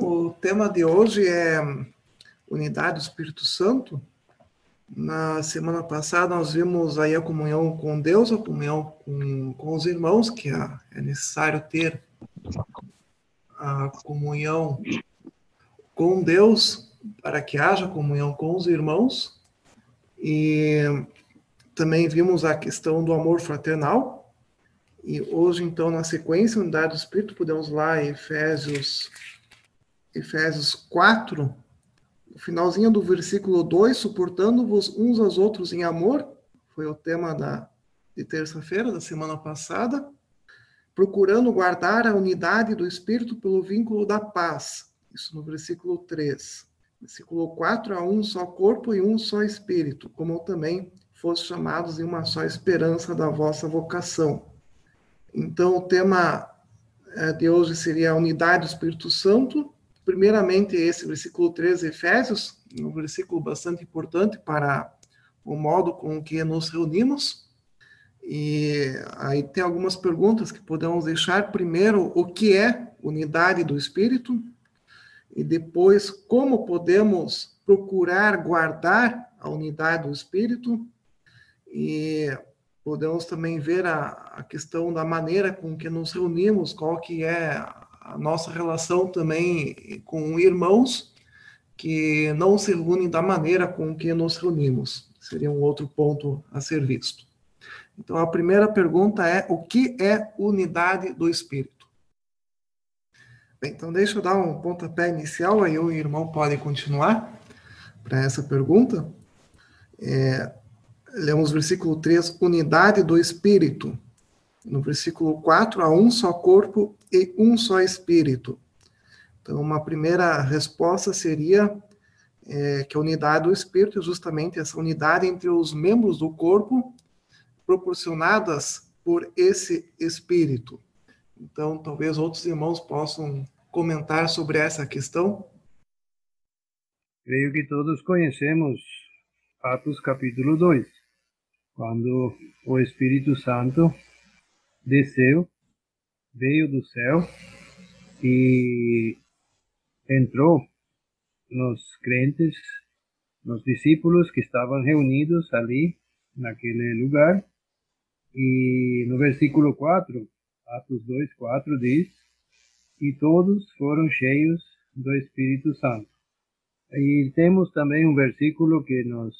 O tema de hoje é unidade do Espírito Santo. Na semana passada nós vimos aí a comunhão com Deus, a comunhão com, com os irmãos, que é, é necessário ter a comunhão com Deus para que haja comunhão com os irmãos. E também vimos a questão do amor fraternal, e hoje, então, na sequência, unidade do Espírito, podemos lá Efésios, Efésios 4, no finalzinho do versículo 2, suportando-vos uns aos outros em amor, foi o tema da, de terça-feira, da semana passada, procurando guardar a unidade do Espírito pelo vínculo da paz, isso no versículo 3. Versículo 4, a um só corpo e um só Espírito, como também foste chamados em uma só esperança da vossa vocação então, o tema eh, de hoje seria a unidade do Espírito Santo. Primeiramente, esse versículo 13, Efésios, um versículo bastante importante para o modo com que nos reunimos. E aí tem algumas perguntas que podemos deixar. Primeiro, o que é unidade do Espírito? E depois, como podemos procurar guardar a unidade do Espírito? E podemos também ver a, a questão da maneira com que nos reunimos, qual que é a nossa relação também com irmãos que não se reúnem da maneira com que nos reunimos. Seria um outro ponto a ser visto. Então, a primeira pergunta é: o que é unidade do Espírito? Bem, então, deixa eu dar um pontapé inicial, aí o irmão pode continuar para essa pergunta. É, lemos versículo 3, unidade do Espírito. No versículo 4, há um só corpo e um só Espírito. Então, uma primeira resposta seria é, que a unidade do Espírito é justamente essa unidade entre os membros do corpo, proporcionadas por esse Espírito. Então, talvez outros irmãos possam comentar sobre essa questão. Creio que todos conhecemos Atos capítulo 2 quando o Espírito Santo desceu, veio do céu e entrou nos crentes, nos discípulos que estavam reunidos ali, naquele lugar. E no versículo 4, Atos 2, 4 diz: E todos foram cheios do Espírito Santo. E temos também um versículo que nos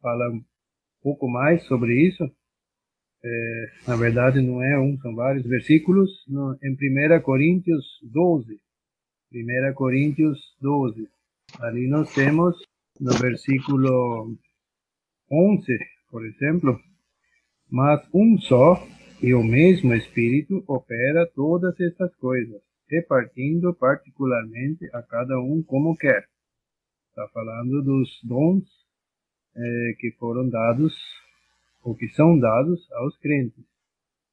fala pouco mais sobre isso. É, na verdade, não é um, são vários versículos. No, em 1 Coríntios 12. 1 Coríntios 12. Ali nós temos no versículo 11, por exemplo, mas um só e o mesmo Espírito opera todas essas coisas, repartindo particularmente a cada um como quer. Está falando dos dons é, que foram dados, ou que são dados aos crentes.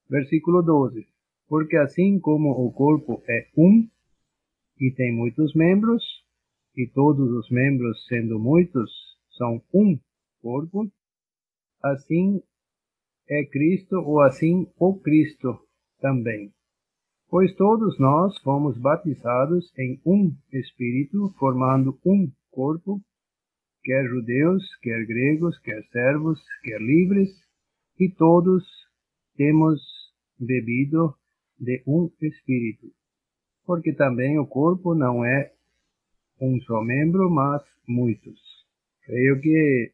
Versículo 12. Porque assim como o corpo é um e tem muitos membros, e todos os membros, sendo muitos, são um corpo, assim é Cristo, ou assim o Cristo também. Pois todos nós fomos batizados em um Espírito, formando um corpo, quer judeus, quer gregos, quer servos, quer livres, e todos temos bebido de um Espírito. Porque também o corpo não é um só membro, mas muitos. Creio que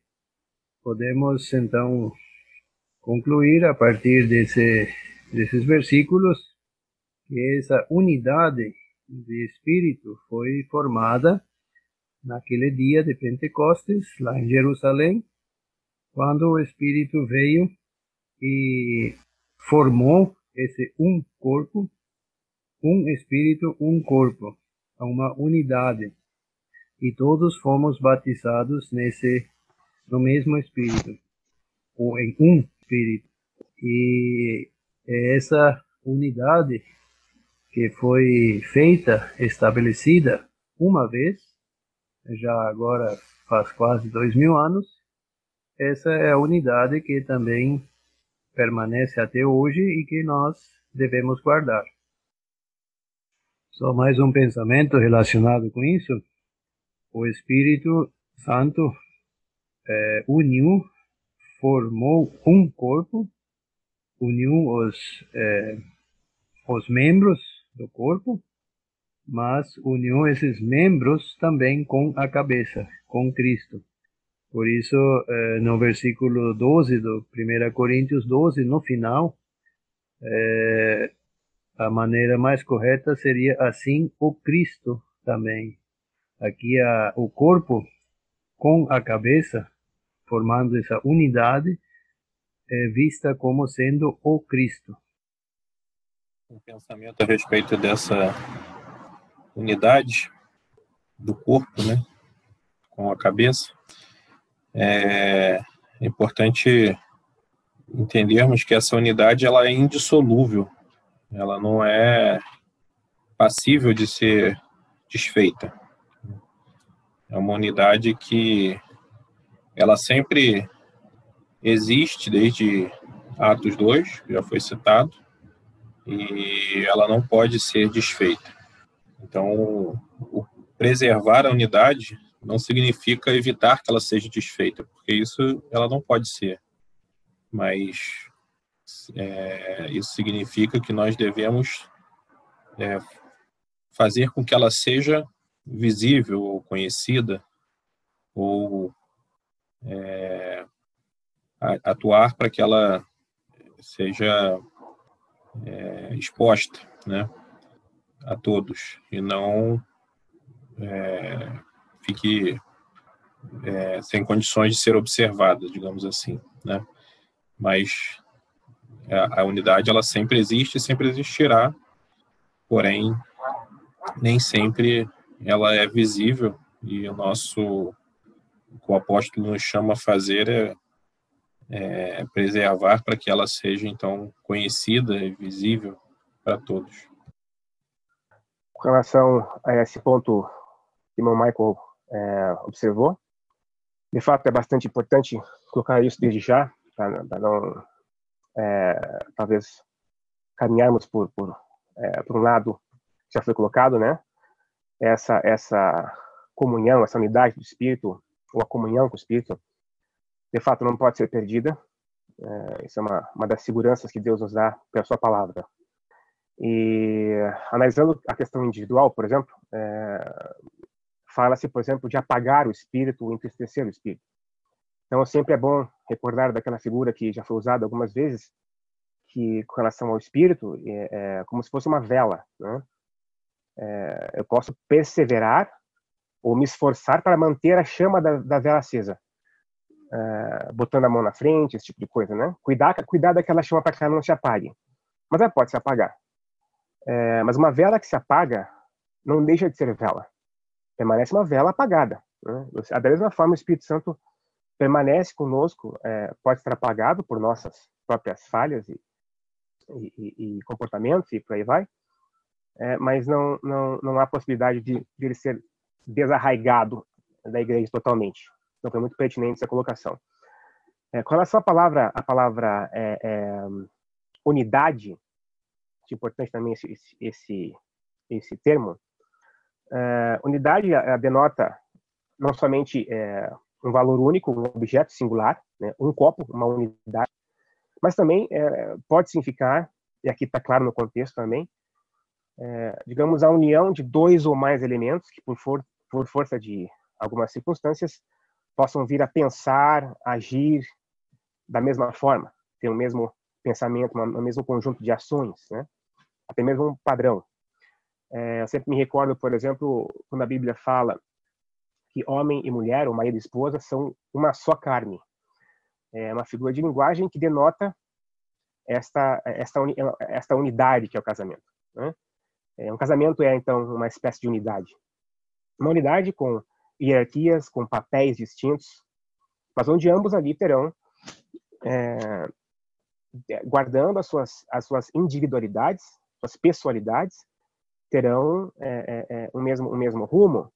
podemos então concluir a partir desse, desses versículos que essa unidade de espírito foi formada naquele dia de Pentecostes, lá em Jerusalém, quando o Espírito veio e formou esse um corpo, um Espírito, um corpo, uma unidade. E todos fomos batizados nesse, no mesmo Espírito, ou em um Espírito. E é essa unidade que foi feita, estabelecida uma vez, já agora faz quase dois mil anos. Essa é a unidade que também permanece até hoje e que nós devemos guardar. Só mais um pensamento relacionado com isso. O Espírito Santo é, uniu, formou um corpo, uniu os, é, os membros do corpo, mas uniu esses membros também com a cabeça, com Cristo. Por isso, eh, no versículo 12 do 1 Coríntios 12, no final, eh, a maneira mais correta seria assim o Cristo também. Aqui o corpo com a cabeça, formando essa unidade, é vista como sendo o Cristo. Um pensamento a respeito dessa unidade do corpo, né, com a cabeça. É importante entendermos que essa unidade ela é indissolúvel ela não é passível de ser desfeita. É uma unidade que ela sempre existe desde Atos 2, que já foi citado, e ela não pode ser desfeita. Então, preservar a unidade não significa evitar que ela seja desfeita, porque isso ela não pode ser. Mas é, isso significa que nós devemos é, fazer com que ela seja visível ou conhecida ou é, atuar para que ela seja é, exposta, né, a todos e não é, fique é, sem condições de ser observada, digamos assim, né? Mas a, a unidade ela sempre existe, sempre existirá, porém nem sempre ela é visível e o nosso o que o apóstolo nos chama a fazer é, é preservar para que ela seja então conhecida e visível para todos. Com relação a esse ponto que o Michael é, observou, de fato é bastante importante colocar isso desde já, para não é, talvez caminharmos por, por, é, por um lado que já foi colocado, né? Essa, essa comunhão, essa unidade do Espírito, ou a comunhão com o Espírito, de fato não pode ser perdida. É, isso é uma, uma das seguranças que Deus nos dá pela sua palavra. E analisando a questão individual, por exemplo, é, fala-se, por exemplo, de apagar o espírito, entristecer o espírito. Então, sempre é bom recordar daquela figura que já foi usada algumas vezes, que com relação ao espírito, é, é como se fosse uma vela. Né? É, eu posso perseverar ou me esforçar para manter a chama da, da vela acesa, é, botando a mão na frente, esse tipo de coisa, né? Cuidar, cuidar daquela chama para que ela não se apague. Mas ela pode se apagar. É, mas uma vela que se apaga não deixa de ser vela. Permanece uma vela apagada. Né? Da mesma forma, o Espírito Santo permanece conosco, é, pode ser apagado por nossas próprias falhas e, e, e comportamentos e por aí vai, é, mas não, não, não há possibilidade de, de, ele ser desarraigado da igreja totalmente. Então foi muito pertinente essa colocação. É, com relação à palavra, a palavra é, é, unidade, importante também esse, esse, esse termo, é, unidade denota não somente é, um valor único, um objeto singular, né? um copo, uma unidade, mas também é, pode significar, e aqui está claro no contexto também, é, digamos, a união de dois ou mais elementos que, por, for, por força de algumas circunstâncias, possam vir a pensar, agir da mesma forma, ter o mesmo pensamento, o mesmo conjunto de ações, né? até mesmo um padrão. É, eu sempre me recordo, por exemplo, quando a Bíblia fala que homem e mulher, ou marido e esposa, são uma só carne. É uma figura de linguagem que denota esta, esta, esta unidade que é o casamento. Né? É, um casamento é, então, uma espécie de unidade. Uma unidade com hierarquias, com papéis distintos, mas onde ambos ali terão, é, guardando as suas, as suas individualidades, suas pessoalidades, terão é, é o, mesmo, o mesmo rumo,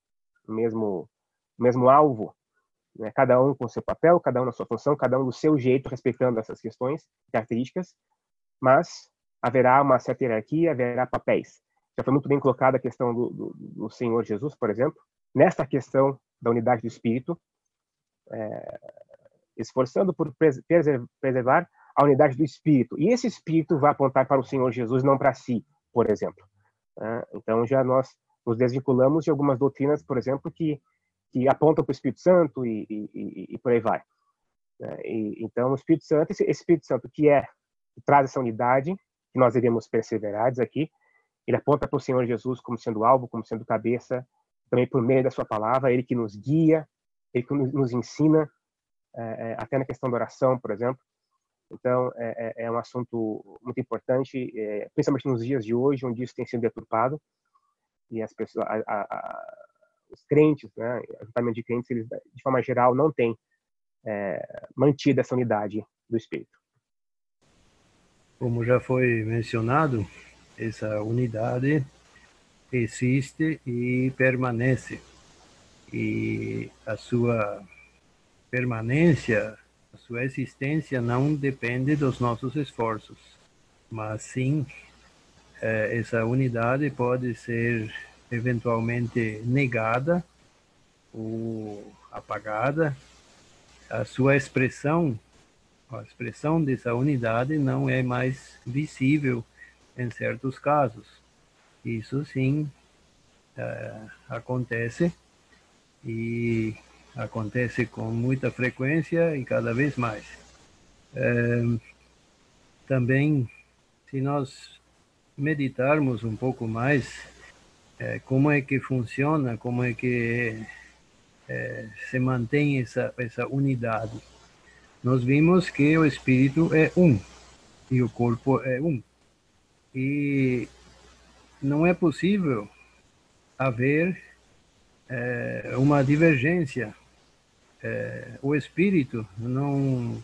o mesmo o mesmo alvo, né? cada um com seu papel, cada um na sua função, cada um do seu jeito, respeitando essas questões, características, mas haverá uma certa hierarquia, haverá papéis. Já foi muito bem colocada a questão do, do, do Senhor Jesus, por exemplo, nesta questão da unidade do Espírito, é, esforçando por preservar a unidade do Espírito. E esse Espírito vai apontar para o Senhor Jesus, não para si, por exemplo. É, então, já nós nos desvinculamos de algumas doutrinas, por exemplo, que, que apontam para o Espírito Santo e, e, e por aí vai. É, e, então, o Espírito Santo, esse Espírito Santo que é que traz essa unidade, que nós devemos perseverar aqui, ele aponta para o Senhor Jesus como sendo alvo, como sendo cabeça, também por meio da sua palavra, ele que nos guia, ele que nos ensina, é, é, até na questão da oração, por exemplo. Então, é, é, é um assunto muito importante, é, principalmente nos dias de hoje, onde isso tem sido deturpado, e as pessoas, a, a, a, os crentes, né, ajuntamento de crentes, eles, de forma geral, não têm é, mantido essa unidade do Espírito. Como já foi mencionado, essa unidade existe e permanece. E a sua permanência, sua existência não depende dos nossos esforços, mas sim eh, essa unidade pode ser eventualmente negada ou apagada. A sua expressão, a expressão dessa unidade não é mais visível em certos casos. Isso sim eh, acontece e acontece com muita frequência e cada vez mais. É, também, se nós meditarmos um pouco mais é, como é que funciona, como é que é, se mantém essa, essa unidade, nós vimos que o espírito é um e o corpo é um. E não é possível haver é, uma divergência. É, o espírito não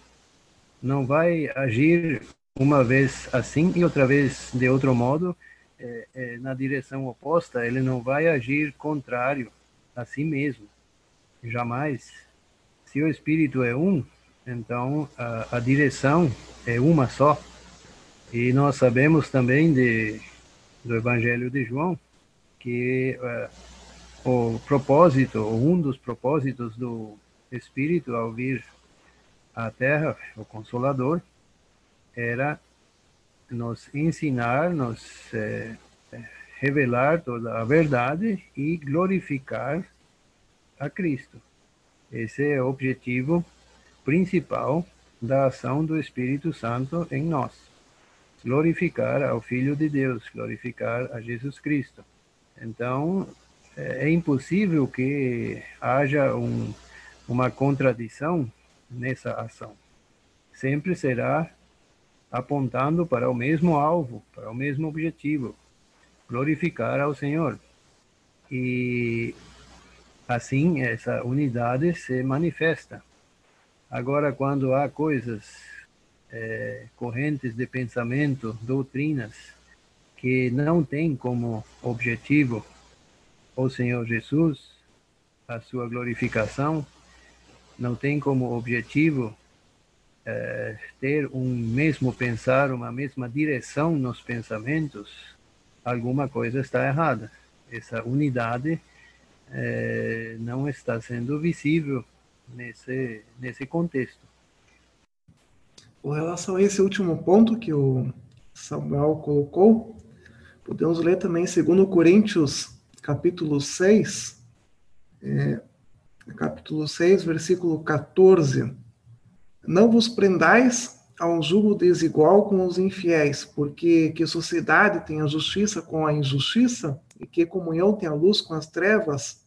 não vai agir uma vez assim e outra vez de outro modo é, é, na direção oposta. Ele não vai agir contrário a si mesmo, jamais. Se o espírito é um, então a, a direção é uma só. E nós sabemos também de do Evangelho de João que uh, o propósito, um dos propósitos do Espírito ao vir à Terra, o Consolador, era nos ensinar, nos eh, revelar toda a verdade e glorificar a Cristo. Esse é o objetivo principal da ação do Espírito Santo em nós. Glorificar ao Filho de Deus, glorificar a Jesus Cristo. Então, é, é impossível que haja um, uma contradição nessa ação. Sempre será apontando para o mesmo alvo, para o mesmo objetivo, glorificar ao Senhor. E assim essa unidade se manifesta. Agora, quando há coisas, é, correntes de pensamento, doutrinas, que não têm como objetivo o Senhor Jesus, a sua glorificação, não tem como objetivo é, ter um mesmo pensar, uma mesma direção nos pensamentos, alguma coisa está errada. Essa unidade é, não está sendo visível nesse, nesse contexto. Com relação a esse último ponto que o Samuel colocou, podemos ler também segundo Coríntios capítulo 6, é, capítulo 6, versículo 14. Não vos prendais a um julgo desigual com os infiéis, porque que sociedade tem a justiça com a injustiça, e que comunhão tem a luz com as trevas,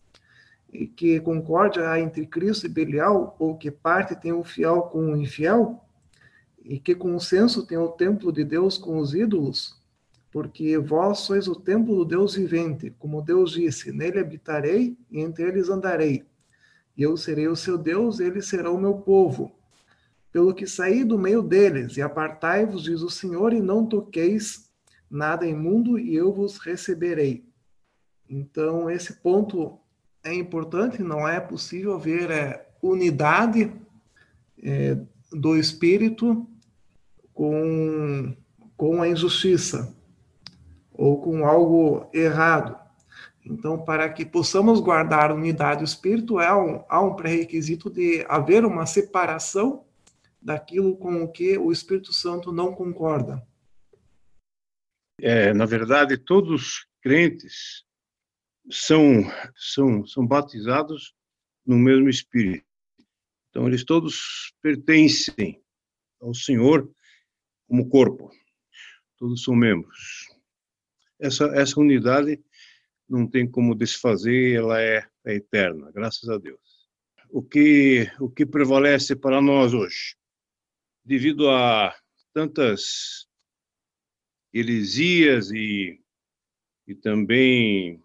e que concórdia há entre Cristo e Belial, ou que parte tem o fiel com o infiel, e que consenso tem o templo de Deus com os ídolos, porque vós sois o templo do Deus vivente, como Deus disse: Nele habitarei e entre eles andarei. E eu serei o seu Deus, e eles serão o meu povo. Pelo que saí do meio deles, e apartai-vos, diz o Senhor, e não toqueis nada imundo, e eu vos receberei. Então, esse ponto é importante, não é possível haver é, unidade é, do espírito com, com a injustiça ou com algo errado. Então, para que possamos guardar unidade espiritual, há um pré-requisito de haver uma separação daquilo com o que o Espírito Santo não concorda. É, na verdade, todos os crentes são, são, são batizados no mesmo Espírito. Então, eles todos pertencem ao Senhor como corpo. Todos são membros. Essa, essa unidade não tem como desfazer, ela é, é eterna, graças a Deus. O que, o que prevalece para nós hoje? Devido a tantas heresias e, e também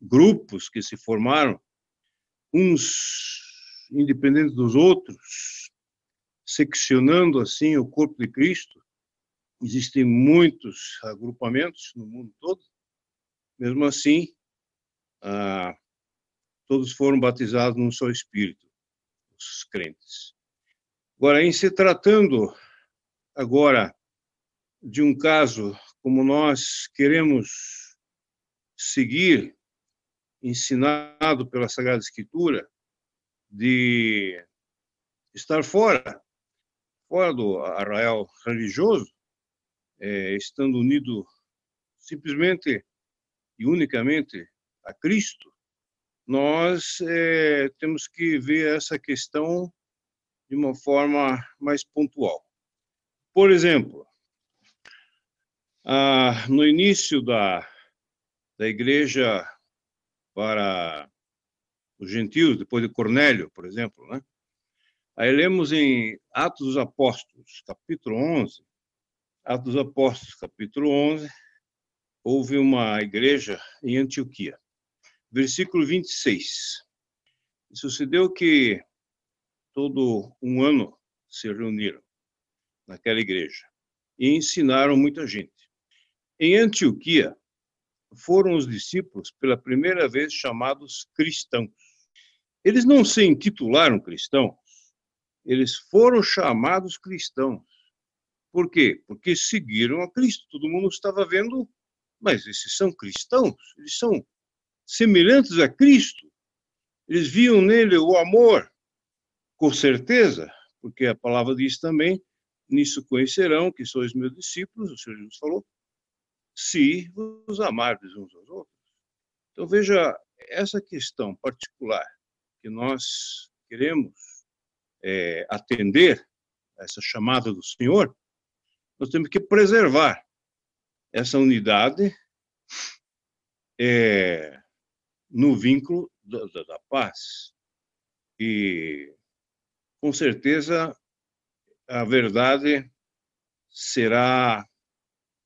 grupos que se formaram, uns independentes dos outros, seccionando assim o corpo de Cristo. Existem muitos agrupamentos no mundo todo. Mesmo assim, ah, todos foram batizados num só Espírito, os crentes. Agora, em se tratando agora de um caso como nós queremos seguir, ensinado pela Sagrada Escritura, de estar fora, fora do arraial religioso, é, estando unido simplesmente e unicamente a Cristo, nós é, temos que ver essa questão de uma forma mais pontual. Por exemplo, ah, no início da, da igreja para os gentios, depois de Cornélio, por exemplo, né? Aí lemos em Atos dos Apóstolos, capítulo 11, Atos dos Apóstolos, capítulo 11, houve uma igreja em Antioquia. Versículo 26. E sucedeu que todo um ano se reuniram naquela igreja e ensinaram muita gente. Em Antioquia, foram os discípulos pela primeira vez chamados cristãos. Eles não se intitularam cristãos, eles foram chamados cristãos. Por quê? Porque seguiram a Cristo. Todo mundo estava vendo, mas esses são cristãos, eles são semelhantes a Cristo. Eles viam nele o amor, com certeza, porque a palavra diz também: nisso conhecerão que sois meus discípulos, o Senhor Jesus falou, se vos amardes uns aos outros. Então, veja, essa questão particular que nós queremos é, atender essa chamada do Senhor, nós temos que preservar essa unidade é, no vínculo da, da, da paz. E, com certeza, a verdade será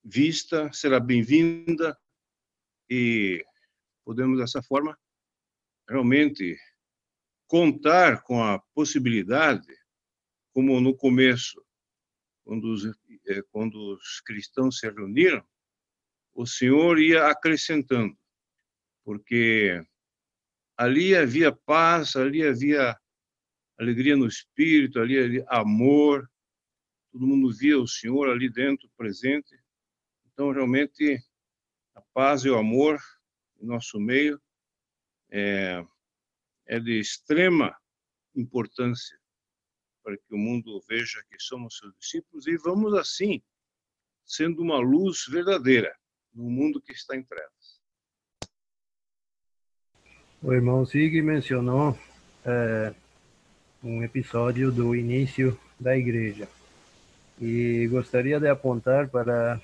vista, será bem-vinda e podemos, dessa forma, realmente contar com a possibilidade, como no começo, quando os, eh, quando os cristãos se reuniram, o Senhor ia acrescentando, porque ali havia paz, ali havia alegria no espírito, ali havia amor, todo mundo via o Senhor ali dentro, presente. Então, realmente, a paz e o amor em nosso meio é, é de extrema importância para que o mundo veja que somos seus discípulos e vamos, assim, sendo uma luz verdadeira no mundo que está em trevas. O irmão Sig mencionou é, um episódio do início da igreja e gostaria de apontar para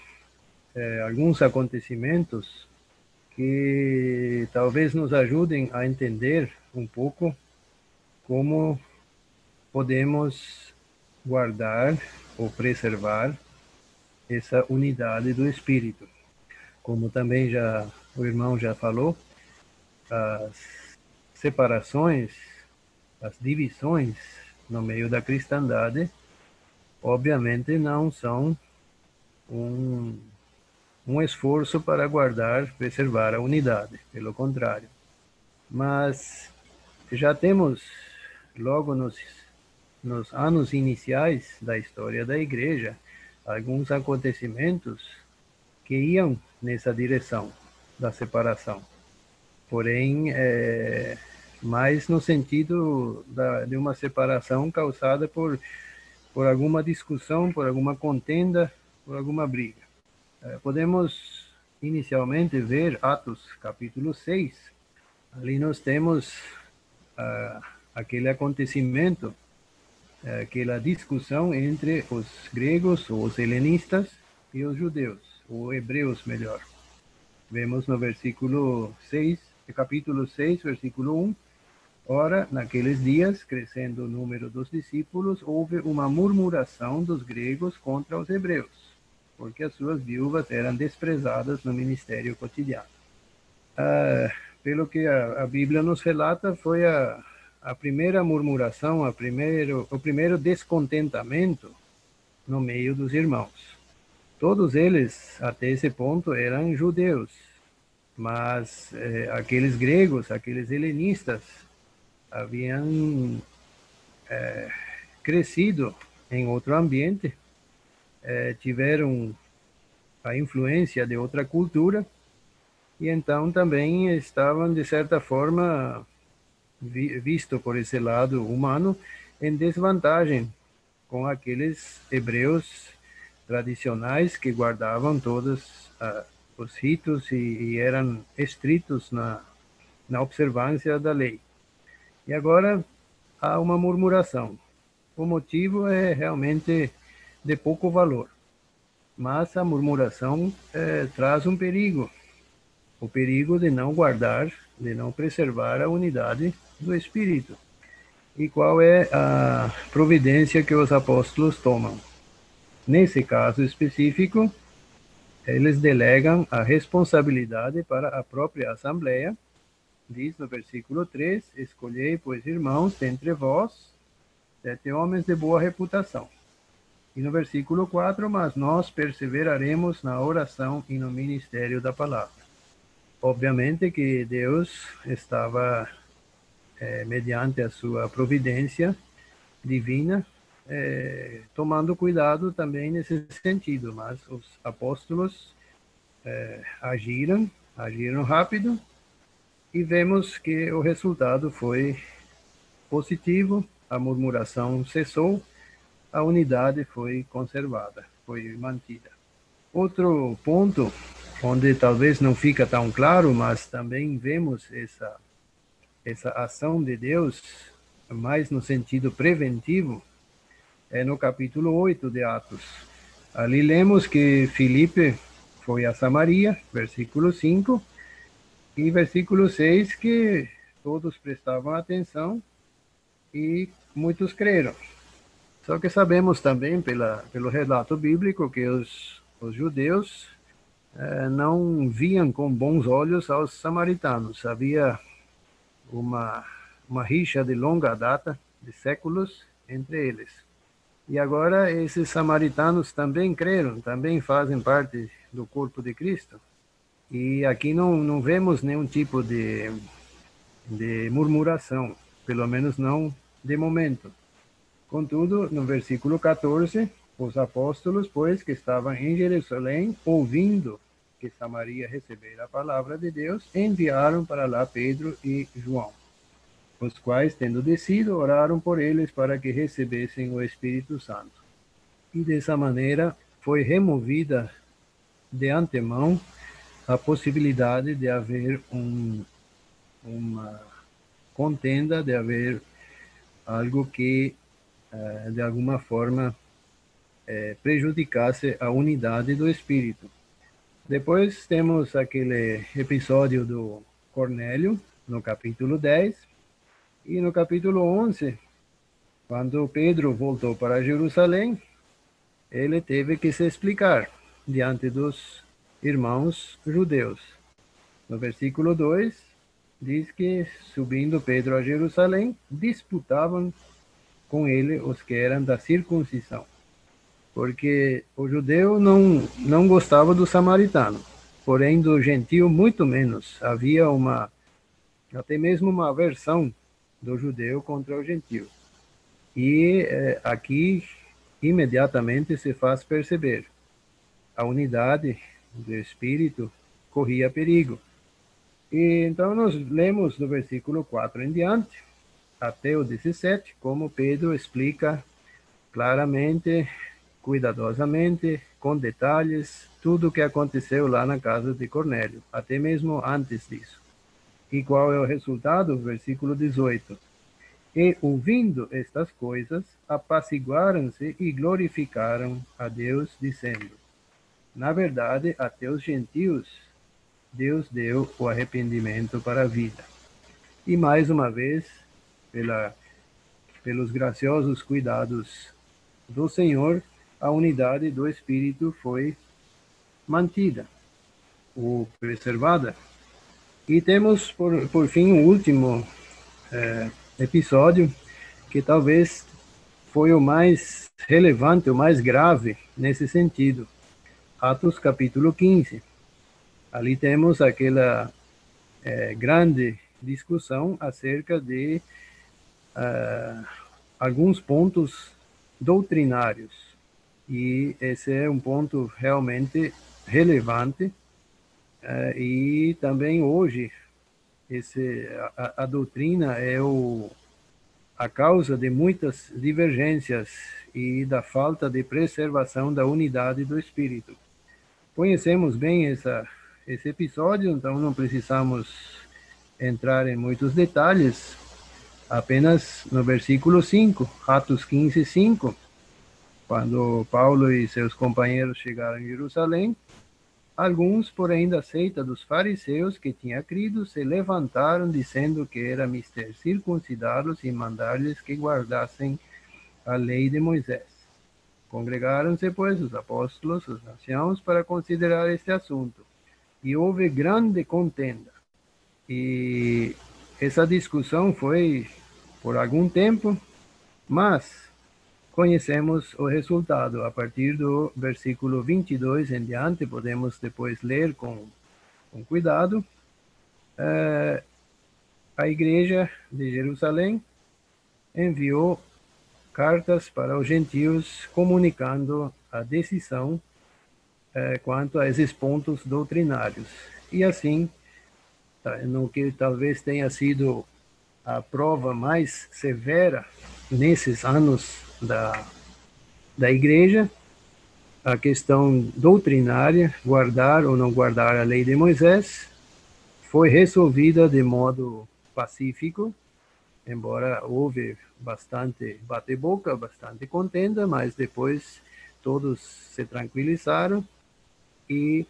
é, alguns acontecimentos que talvez nos ajudem a entender um pouco como podemos guardar ou preservar essa unidade do espírito. Como também já o irmão já falou, as separações, as divisões no meio da cristandade, obviamente não são um um esforço para guardar, preservar a unidade, pelo contrário. Mas já temos, logo nos, nos anos iniciais da história da igreja, alguns acontecimentos que iam nessa direção da separação. Porém, é, mais no sentido da, de uma separação causada por, por alguma discussão, por alguma contenda, por alguma briga. É, podemos inicialmente ver Atos capítulo 6. Ali nós temos uh, aquele acontecimento, aquela discussão entre os gregos, ou os helenistas, e os judeus, ou hebreus melhor. Vemos no versículo 6, capítulo 6, versículo 1, Ora, naqueles dias, crescendo o número dos discípulos, houve uma murmuração dos gregos contra os hebreus, porque as suas viúvas eram desprezadas no ministério cotidiano. Ah, pelo que a, a, Bíblia nos relata, foi a, a primeira murmuração, a primeiro, o primeiro descontentamento no meio dos irmãos. Todos eles, até esse ponto, eram judeus, mas eh, aqueles gregos, aqueles helenistas, haviam eh, crescido em outro ambiente, eh, tiveram a influência de outra cultura e então também estavam de certa forma vi, visto por esse lado humano em desvantagem com aqueles hebreus tradicionais que guardavam todos uh, os ritos e, e, eram estritos na, na observância da lei. E agora há uma murmuração. O motivo é realmente de pouco valor, mas a murmuração é, traz um perigo o perigo de não guardar, de não preservar a unidade do Espírito. E qual é a providência que os apóstolos tomam? Nesse caso específico, eles delegam a responsabilidade para a própria Assembleia. Diz no versículo 3: Escolhei, pois, irmãos, dentre vós, sete homens de boa reputação. E no versículo 4: Mas nós perseveraremos na oração e no ministério da palavra. Obviamente que Deus estava, é, mediante a sua providência divina, é, tomando cuidado também nesse sentido, mas os apóstolos é, agiram, agiram rápido e vemos que o resultado foi positivo, a murmuração cessou, a unidade foi conservada, foi mantida. Outro ponto onde talvez não fica tão claro, mas também vemos essa essa ação de Deus mais no sentido preventivo é no capítulo 8 de Atos. Ali lemos que Filipe foi a Samaria, versículo 5, e versículo 6 que todos prestavam atenção e muitos creram. Só que sabemos também pela, pelo relato bíblico que os, os judeus não viam com bons olhos aos samaritanos. Havia uma, uma rixa de longa data, de séculos, entre eles. E agora esses samaritanos também creram, também fazem parte do corpo de Cristo. E aqui não, não vemos nenhum tipo de, de murmuração, pelo menos não de momento. Contudo, no versículo 14, os apóstolos, pois, que estavam em Jerusalém, ouvindo que Samaria recebera a palavra de Deus, enviaram para lá Pedro e João, os quais, tendo descido, oraram por eles para que recebessem o Espírito Santo. E dessa maneira foi removida de antemão a possibilidade de haver um, uma contenda, de haver algo que eh, de alguma forma, é, prejudicasse a unidade do espírito. Depois temos aquele episódio do Cornélio, no capítulo 10, e no capítulo 11, quando Pedro voltou para Jerusalém, ele teve que se explicar diante dos irmãos judeus. No versículo 2, diz que, subindo Pedro a Jerusalém, disputavam com ele os que eram da circuncisão. Porque o judeu não, não gostava do samaritano, porém do gentio muito menos. Havia uma, até mesmo uma aversão do judeu contra o gentio. E eh, aqui imediatamente se faz perceber a unidade do espírito corria perigo. E então nós lemos do versículo 4 em diante, até o 17, como Pedro explica claramente, cuidadosamente, com detalhes, tudo o que aconteceu lá na casa de Cornélio, até mesmo antes disso. E qual é o resultado? Versículo 18. E ouvindo estas coisas, apaciguaram-se e glorificaram a Deus, dizendo: Na verdade, até os gentios Deus deu o arrependimento para a vida. E mais uma vez, pela, pelos graciosos cuidados do Senhor, a unidade do Espírito foi mantida ou preservada. E temos, por, por fim, o último é, episódio, que talvez foi o mais relevante, o mais grave nesse sentido. Atos capítulo 15. Ali temos aquela é, grande discussão acerca de uh, alguns pontos doutrinários. E esse é um ponto realmente relevante. Uh, e também hoje, esse, a, a doutrina é o, a causa de muitas divergências e da falta de preservação da unidade do espírito. Conhecemos bem essa esse episódio, então não precisamos entrar em muitos detalhes, apenas no versículo 5, Atos 15, 5, quando Paulo e seus companheiros chegaram em Jerusalém, alguns, porém, da seita dos fariseus que tinha crido, se levantaram dizendo que era mister circuncidá-los e mandar-lhes que guardassem a lei de Moisés. Congregaram-se, pois, os apóstolos, os anciãos, para considerar este assunto e houve grande contenda. E essa discussão foi por algum tempo, mas conhecemos o resultado. A partir do versículo 22 em diante, podemos depois ler com, com cuidado. Uh, a igreja de Jerusalém enviou cartas para os gentios comunicando a decisão é, quanto a esses pontos doutrinários. E assim, no que talvez tenha sido a prova mais severa nesses anos da, da igreja, a questão doutrinária, guardar ou não guardar a lei de Moisés, foi resolvida de modo pacífico, embora houve bastante bate-boca, bastante contenda, mas depois todos se tranquilizaram e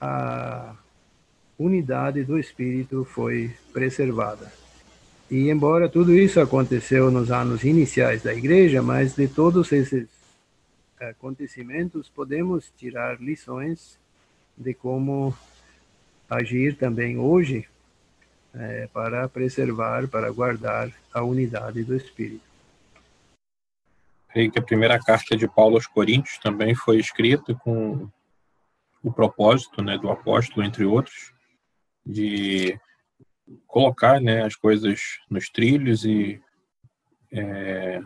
a unidade do espírito foi preservada. E embora tudo isso aconteceu nos anos iniciais da igreja, mas de todos esses acontecimentos podemos tirar lições de como agir também hoje é, para preservar, para guardar a unidade do espírito. Creio que a primeira carta de Paulo aos Coríntios também foi escrita com o propósito né, do apóstolo, entre outros, de colocar né, as coisas nos trilhos e é,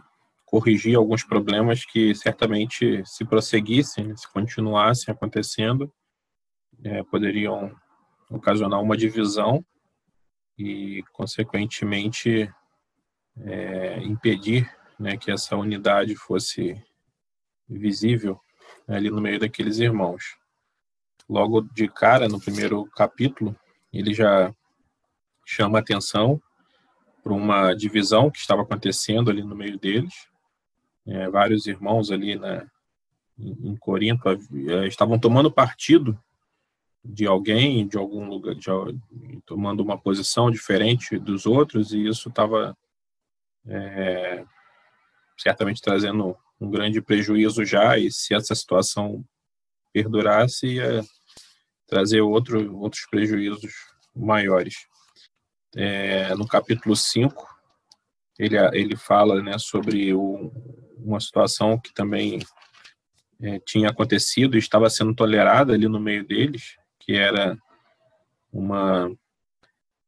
corrigir alguns problemas que certamente, se prosseguissem, se continuassem acontecendo, é, poderiam ocasionar uma divisão e, consequentemente, é, impedir né, que essa unidade fosse visível ali no meio daqueles irmãos. Logo de cara, no primeiro capítulo, ele já chama atenção para uma divisão que estava acontecendo ali no meio deles. É, vários irmãos ali na, em Corinto é, estavam tomando partido de alguém, de algum lugar, de, tomando uma posição diferente dos outros, e isso estava é, certamente trazendo um grande prejuízo já, e se essa situação perdurasse, ia trazer outro, outros prejuízos maiores. É, no capítulo 5, ele, ele fala né, sobre o, uma situação que também é, tinha acontecido e estava sendo tolerada ali no meio deles, que era uma,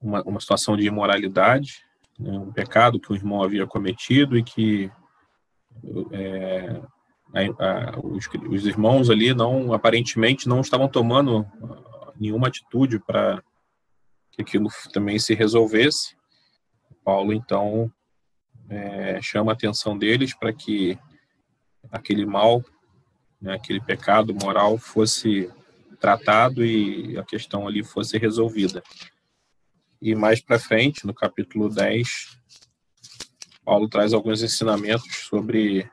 uma, uma situação de imoralidade, né, um pecado que o irmão havia cometido e que é, a, os, os, irmãos ali não aparentemente não estavam tomando nenhuma atitude para que aquilo também se resolvesse. Paulo então é, chama a atenção deles para que aquele mal, né, aquele pecado moral fosse tratado e a questão ali fosse resolvida. E mais para frente, no capítulo 10, Paulo traz alguns ensinamentos sobre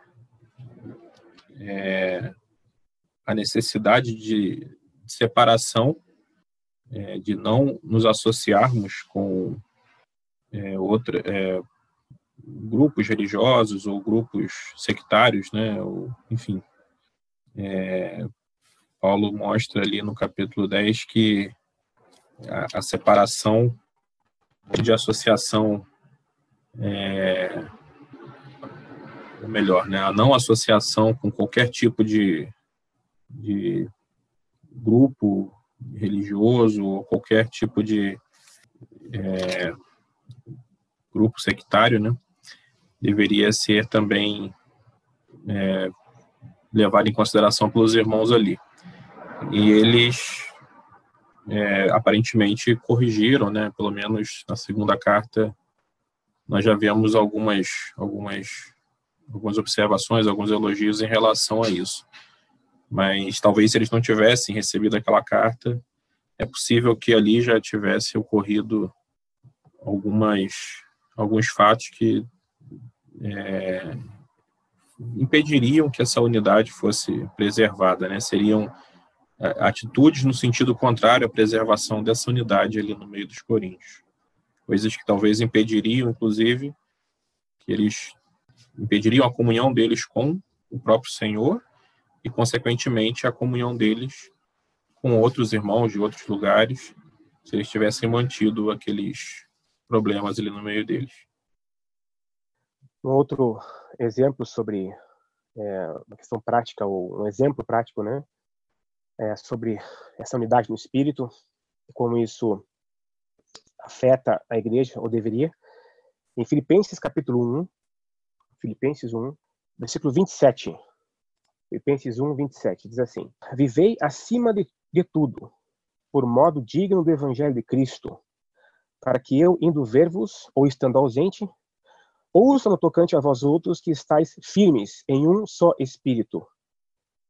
é, a necessidade de, separação, é, de não nos associarmos com é, outra, é, grupos religiosos ou grupos sectários, né? Ou, enfim, é, Paulo mostra ali no capítulo 10 que a, a separação de associação é, ou melhor, né, a não associação com qualquer tipo de, de grupo religioso ou qualquer tipo de é, grupo sectário, né, deveria ser também é, levado em consideração pelos irmãos ali. E eles é, aparentemente corrigiram, né, pelo menos na segunda carta nós já vemos algumas, algumas, algumas observações, alguns elogios em relação a isso. Mas talvez se eles não tivessem recebido aquela carta, é possível que ali já tivesse ocorrido algumas, alguns fatos que é, impediriam que essa unidade fosse preservada, né? Seriam é, atitudes no sentido contrário à preservação dessa unidade ali no meio dos coríntios coisas que talvez impediriam, inclusive, que eles impediriam a comunhão deles com o próprio Senhor e, consequentemente, a comunhão deles com outros irmãos de outros lugares, se eles tivessem mantido aqueles problemas ali no meio deles. Um outro exemplo sobre é, uma questão prática, ou um exemplo prático, né, é sobre essa unidade no espírito, como isso afeta a igreja, ou deveria. Em Filipenses capítulo 1, Filipenses 1, versículo 27. Filipenses 1, 27, diz assim: Vivei acima de, de tudo, por modo digno do evangelho de Cristo, para que eu, indo ver-vos, ou estando ausente, ouça no tocante a vós outros que estáis firmes em um só espírito,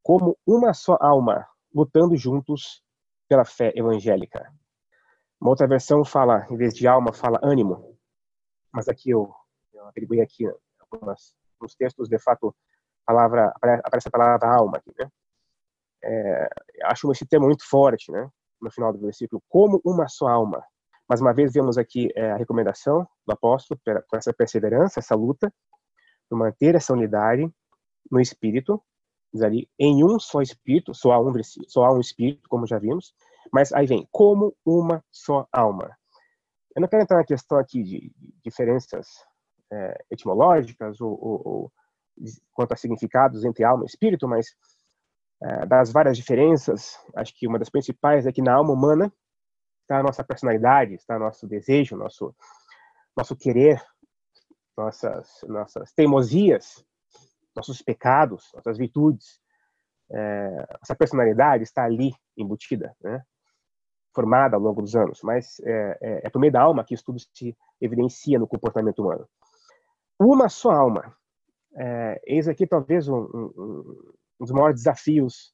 como uma só alma, lutando juntos pela fé evangélica. Uma outra versão fala, em vez de alma, fala ânimo. Mas aqui eu, eu atribuí aqui algumas, alguns textos, de fato, palavra, aparece a palavra alma aqui, né? É, acho esse termo muito forte, né? No final do versículo, como uma só alma. Mais uma vez, vemos aqui é, a recomendação do apóstolo com essa perseverança, essa luta, por manter essa unidade no espírito, diz ali, em um só espírito, só há um, só há um espírito, como já vimos, mas aí vem, como uma só alma. Eu não quero entrar na questão aqui de, diferenças é, etimológicas ou, ou, ou, quanto a significados entre alma e espírito, mas é, das várias diferenças, acho que uma das principais é que na alma humana está a nossa personalidade, está nosso desejo, nosso nosso querer, nossas nossas teimosias, nossos pecados, nossas virtudes. É, essa personalidade está ali embutida, né? formada ao longo dos anos, mas é, é, é por meio da alma que isso tudo se evidencia no comportamento humano. Uma só alma. É, eis aqui talvez um, um, um, dos maiores desafios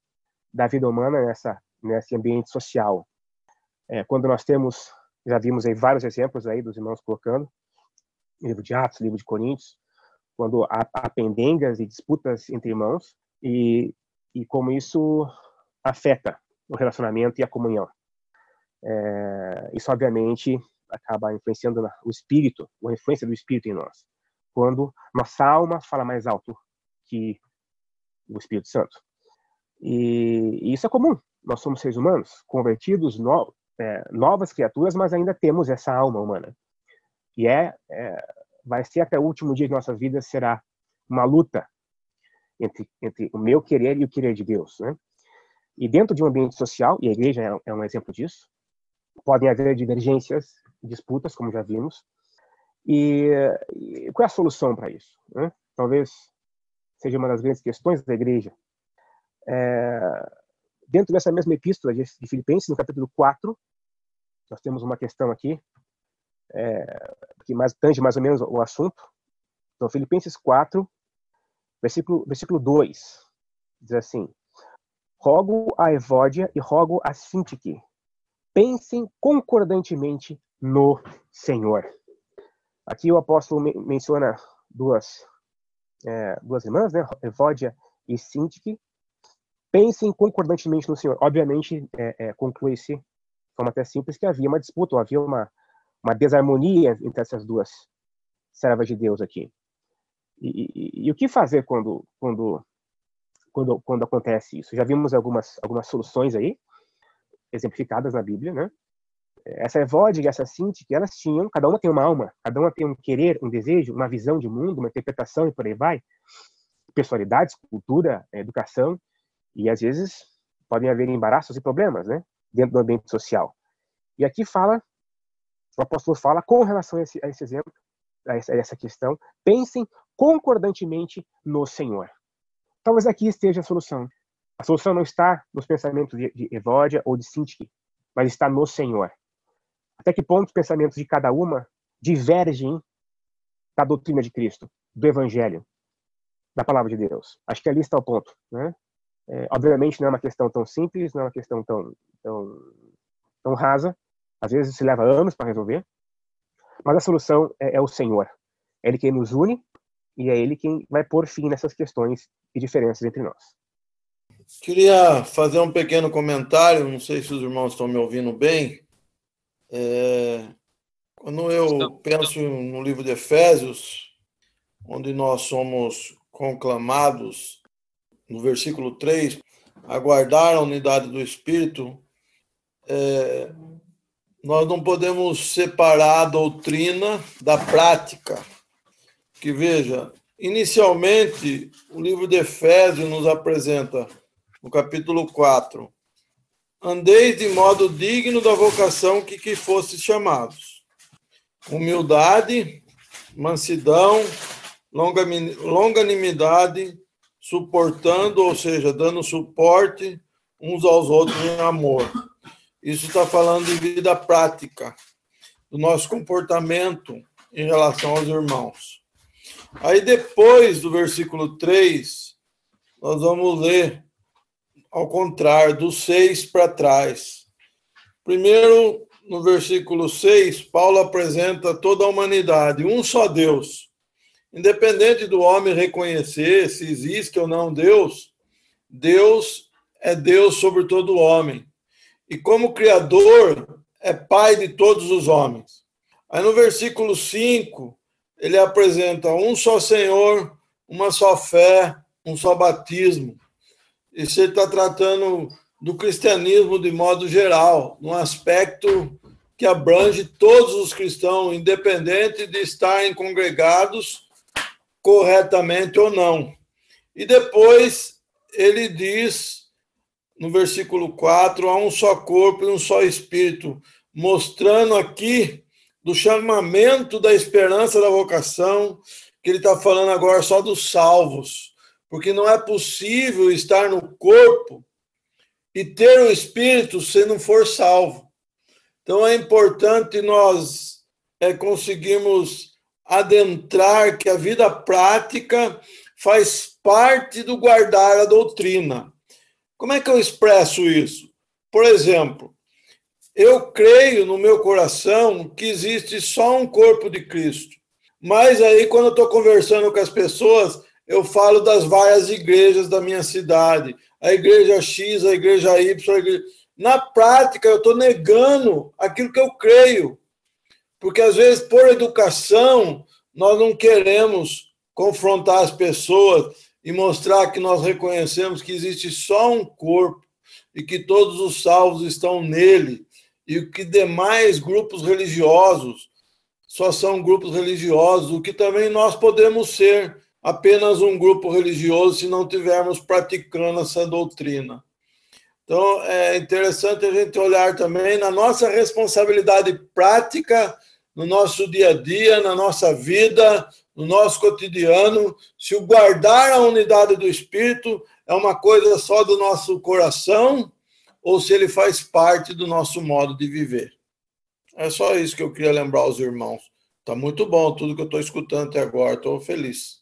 da vida humana nessa nesse ambiente social. É, quando nós temos, já vimos aí vários exemplos aí dos irmãos colocando, livro de Atos, livro de Coríntios, quando há, há pendengas e disputas entre irmãos e, e como isso afeta o relacionamento e a comunhão. É, isso, obviamente, acaba influenciando o espírito, a influência do espírito em nós. Quando nossa alma fala mais alto que o Espírito Santo. E, e isso é comum. Nós somos seres humanos, convertidos, no, é, novas criaturas, mas ainda temos essa alma humana. E é, é, vai ser até o último dia de nossa vida será uma luta entre, entre o meu querer e o querer de Deus, né? E dentro de um ambiente social, e a igreja é, é um exemplo disso, podem haver divergências, disputas, como já vimos. E, e qual é a solução para isso? Né? Talvez seja uma das grandes questões da igreja. É, dentro dessa mesma epístola de, Filipenses, no capítulo 4, nós temos uma questão aqui, é, que mais, tange mais ou menos o assunto. Então, Filipenses 4, versículo, versículo 2, diz assim, Rogo a Evódia e rogo a Sintique, pensem concordantemente no Senhor. Aqui o apóstolo menciona duas, é, duas irmãs, né, Evódia e Sintique, pensem concordantemente no Senhor. Obviamente, é, é, conclui-se de forma até simples que havia uma disputa, havia uma, uma desarmonia entre essas duas servas de Deus aqui. E, e, e, o que fazer quando, quando, quando, quando acontece isso? Já vimos algumas, algumas soluções aí, exemplificadas na Bíblia, né? Essa e essa Sinti, elas tinham, cada uma tem uma alma, cada uma tem um querer, um desejo, uma visão de mundo, uma interpretação e por aí vai, personalidades, cultura, educação, e às vezes podem haver embaraços e problemas, né, dentro do ambiente social. E aqui fala, o apóstolo fala com relação a esse, a esse exemplo, a essa, questão, pensem concordantemente no Senhor. Talvez aqui esteja a solução. A solução não está nos pensamentos de, de Evódia ou de Sintique, mas está no Senhor. Até que ponto os pensamentos de cada uma divergem da doutrina de Cristo, do Evangelho, da palavra de Deus? Acho que ali está o ponto. Né? É, obviamente não é uma questão tão simples, não é uma questão tão, tão, tão rasa. Às vezes se leva anos para resolver. Mas a solução é, é, o Senhor. É Ele quem nos une e é Ele quem vai pôr fim nessas questões e diferenças entre nós. Queria fazer um pequeno comentário, não sei se os irmãos estão me ouvindo bem. É, quando eu penso no livro de Efésios, onde nós somos conclamados no versículo 3, aguardar a unidade do Espírito, é, nós não podemos separar a doutrina da prática. Que veja, inicialmente, o livro de Efésios nos apresenta, no capítulo 4, andeis de modo digno da vocação que, que fosse chamados. Humildade, mansidão, longanimidade, suportando, ou seja, dando suporte uns aos outros em amor. Isso está falando de vida prática, do nosso comportamento em relação aos irmãos. Aí depois do versículo 3, nós vamos ler ao contrário, do 6 para trás. Primeiro, no versículo 6, Paulo apresenta toda a humanidade, um só Deus Independente do homem reconhecer se existe ou não Deus, Deus é Deus sobre todo o homem. E como Criador, é Pai de todos os homens. Aí no versículo 5, ele apresenta um só Senhor, uma só fé, um só batismo. Isso ele está tratando do cristianismo de modo geral, num aspecto que abrange todos os cristãos, independente de estarem congregados corretamente ou não. E depois ele diz, no versículo 4, há um só corpo e um só espírito, mostrando aqui do chamamento da esperança da vocação, que ele está falando agora só dos salvos, porque não é possível estar no corpo e ter o espírito se não for salvo. Então é importante nós é, conseguirmos adentrar que a vida prática faz parte do guardar a doutrina. Como é que eu expresso isso? Por exemplo, eu creio no meu coração que existe só um corpo de Cristo. Mas aí, quando eu estou conversando com as pessoas, eu falo das várias igrejas da minha cidade. A igreja X, a igreja Y. A igreja... Na prática, eu estou negando aquilo que eu creio. Porque às vezes, por educação, nós não queremos confrontar as pessoas e mostrar que nós reconhecemos que existe só um corpo e que todos os salvos estão nele e que demais grupos religiosos só são grupos religiosos, o que também nós podemos ser apenas um grupo religioso se não tivermos praticando essa doutrina. Então, é interessante a gente olhar também na nossa responsabilidade prática, no nosso dia a dia, na nossa vida, no nosso cotidiano, se o guardar a unidade do Espírito é uma coisa só do nosso coração ou se ele faz parte do nosso modo de viver. É só isso que eu queria lembrar aos irmãos. Tá muito bom tudo que eu estou escutando até agora, estou feliz.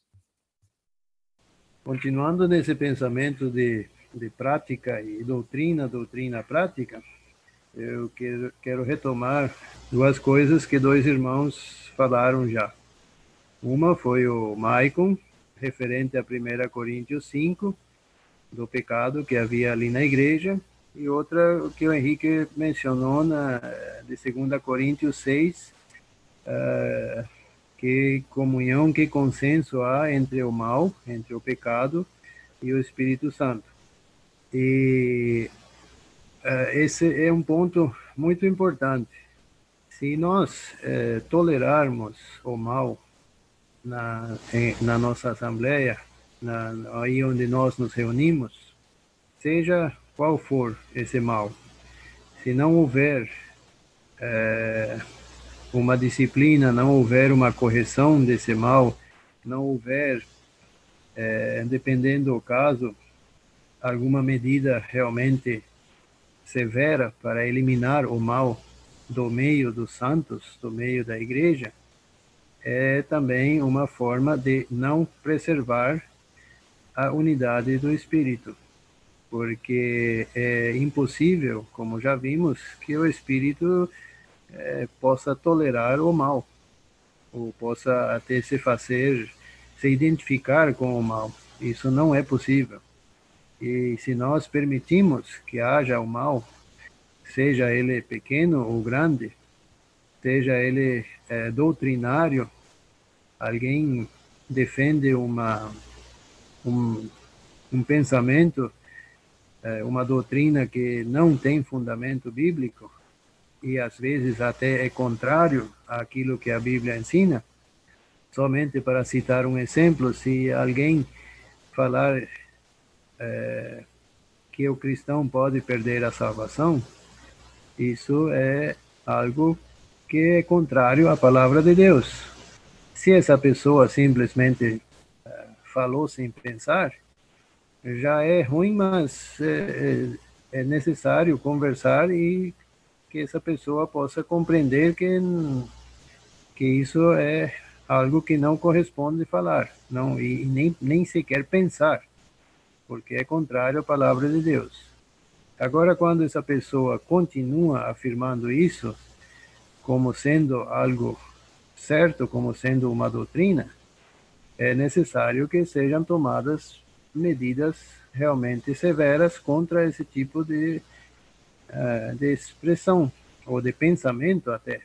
Continuando nesse pensamento de, de prática e doutrina, doutrina prática, eu quero, quero retomar duas coisas que dois irmãos falaram já. Uma foi o Maicon, referente a 1 Coríntios 5, do pecado que havia ali na igreja, e outra que o Henrique mencionou na, de 2 Coríntios 6, uh, eh, que comunhão, que consenso há entre o mal, entre o pecado e o Espírito Santo. E uh, esse é um ponto muito importante. Se nós uh, tolerarmos o mal, na, na nossa assembleia, na, aí onde nós nos reunimos, seja qual for esse mal, se não houver é, uma disciplina, não houver uma correção desse mal, não houver, é, dependendo do caso, alguma medida realmente severa para eliminar o mal do meio dos santos, do meio da igreja, é também uma forma de não preservar a unidade do espírito, porque é impossível, como já vimos, que o espírito é, possa tolerar o mal, ou possa até se fazer, se identificar com o mal. Isso não é possível. E se nós permitimos que haja o mal, seja ele pequeno ou grande, seja ele é, doutrinário alguém defende uma um, um pensamento, é, uma doutrina que não tem fundamento bíblico e às vezes até é contrário àquilo que a Bíblia ensina. Somente para citar um exemplo, se alguém falar é, que o cristão pode perder a salvação, isso é algo que é contrário à palavra de Deus se essa pessoa simplesmente uh, falou sem pensar, já é ruim, mas é, é, necessário conversar e que essa pessoa possa compreender que que isso é algo que não corresponde falar, não e nem nem sequer pensar, porque é contrário à palavra de Deus. Agora, quando essa pessoa continua afirmando isso como sendo algo certo como sendo uma doutrina, é necessário que sejam tomadas medidas realmente severas contra esse tipo de, uh, de expressão ou de pensamento até,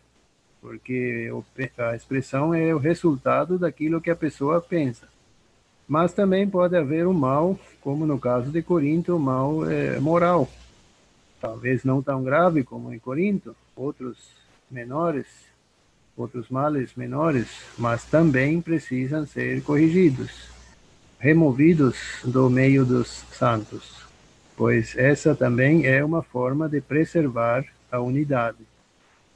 porque a expressão é o resultado daquilo que a pessoa pensa. Mas também pode haver um mal, como no caso de Corinto, um mal é, moral. Talvez não tão grave como em Corinto, outros menores, outros males menores, mas também precisam ser corrigidos, removidos do meio dos santos, pois essa também é uma forma de preservar a unidade.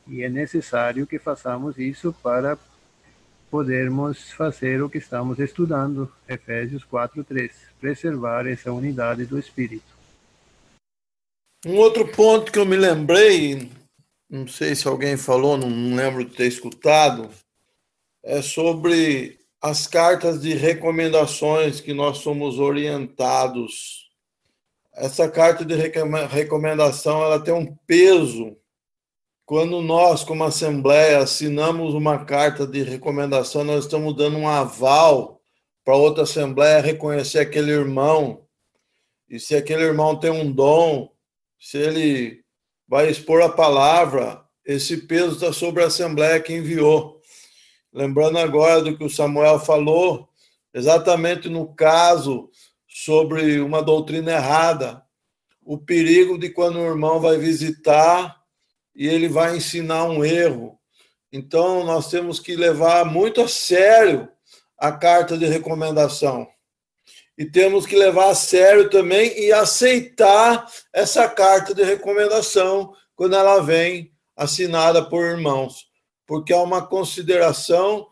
E é necessário que façamos isso para podermos fazer o que estamos estudando, Efésios 4:3, preservar essa unidade do espírito. Um outro ponto que eu me lembrei não sei se alguém falou, não lembro de ter escutado, é sobre as cartas de recomendações que nós somos orientados. Essa carta de recomendação ela tem um peso. Quando nós, como Assembleia, assinamos uma carta de recomendação, nós estamos dando um aval para outra Assembleia reconhecer aquele irmão. E se aquele irmão tem um dom, se ele vai expor a palavra, esse peso está sobre a Assembleia que enviou. Lembrando agora do que o Samuel falou, exatamente no caso sobre uma doutrina errada, o perigo de quando o irmão vai visitar e ele vai ensinar um erro. Então, nós temos que levar muito a sério a carta de recomendação e temos que levar a sério também e aceitar essa carta de recomendação quando ela vem assinada por irmãos, porque é uma consideração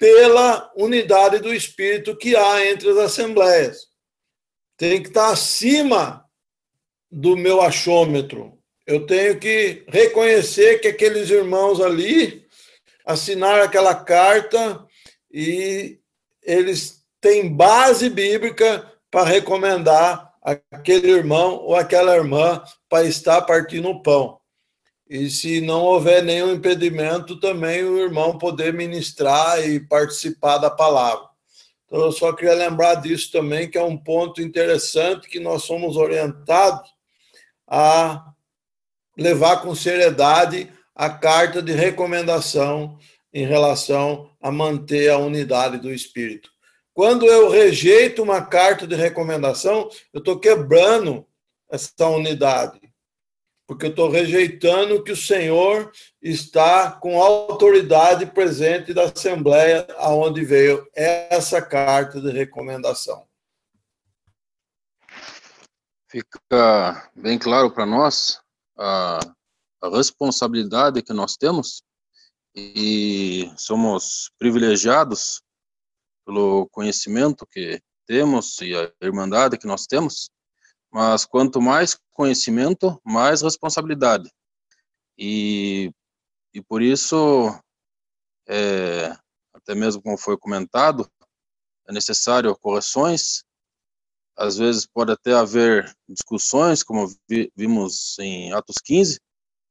pela unidade do espírito que há entre as assembleias. Tem que estar acima do meu achômetro. Eu tenho que reconhecer que aqueles irmãos ali assinaram aquela carta e eles têm base bíblica para recomendar aquele irmão ou aquela irmã para estar partindo o pão. E se não houver nenhum impedimento, também o irmão poder ministrar e participar da palavra. Então, eu só queria lembrar disso também, que é um ponto interessante que nós somos orientados a levar com seriedade a carta de recomendação em relação a manter a unidade do espírito. Quando eu rejeito uma carta de recomendação, eu estou quebrando essa unidade, porque eu estou rejeitando que o Senhor está com autoridade presente da Assembleia aonde veio essa carta de recomendação. Fica bem claro para nós a, a responsabilidade que nós temos e somos privilegiados pelo conhecimento que temos e a irmandade que nós temos, mas quanto mais conhecimento, mais responsabilidade. E, e por isso, é, até mesmo como foi comentado, é necessário correções, às vezes pode até haver discussões, como vi, vimos em Atos 15,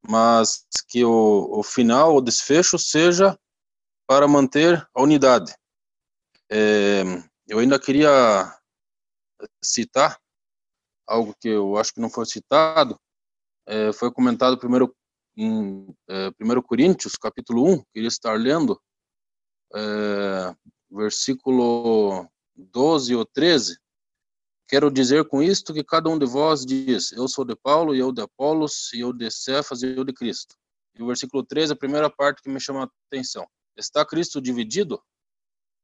mas que o, o final, o desfecho seja para manter a unidade. É, eu ainda queria citar algo que eu acho que não foi citado, é, foi comentado primeiro em é, 1 Coríntios, capítulo 1, queria estar lendo, é, versículo 12 ou 13. Quero dizer com isto que cada um de vós diz, eu sou de Paulo, e eu de Apolos, e eu de Cefas, e eu de Cristo. E o versículo 13, a primeira parte que me chama a atenção. Está Cristo dividido?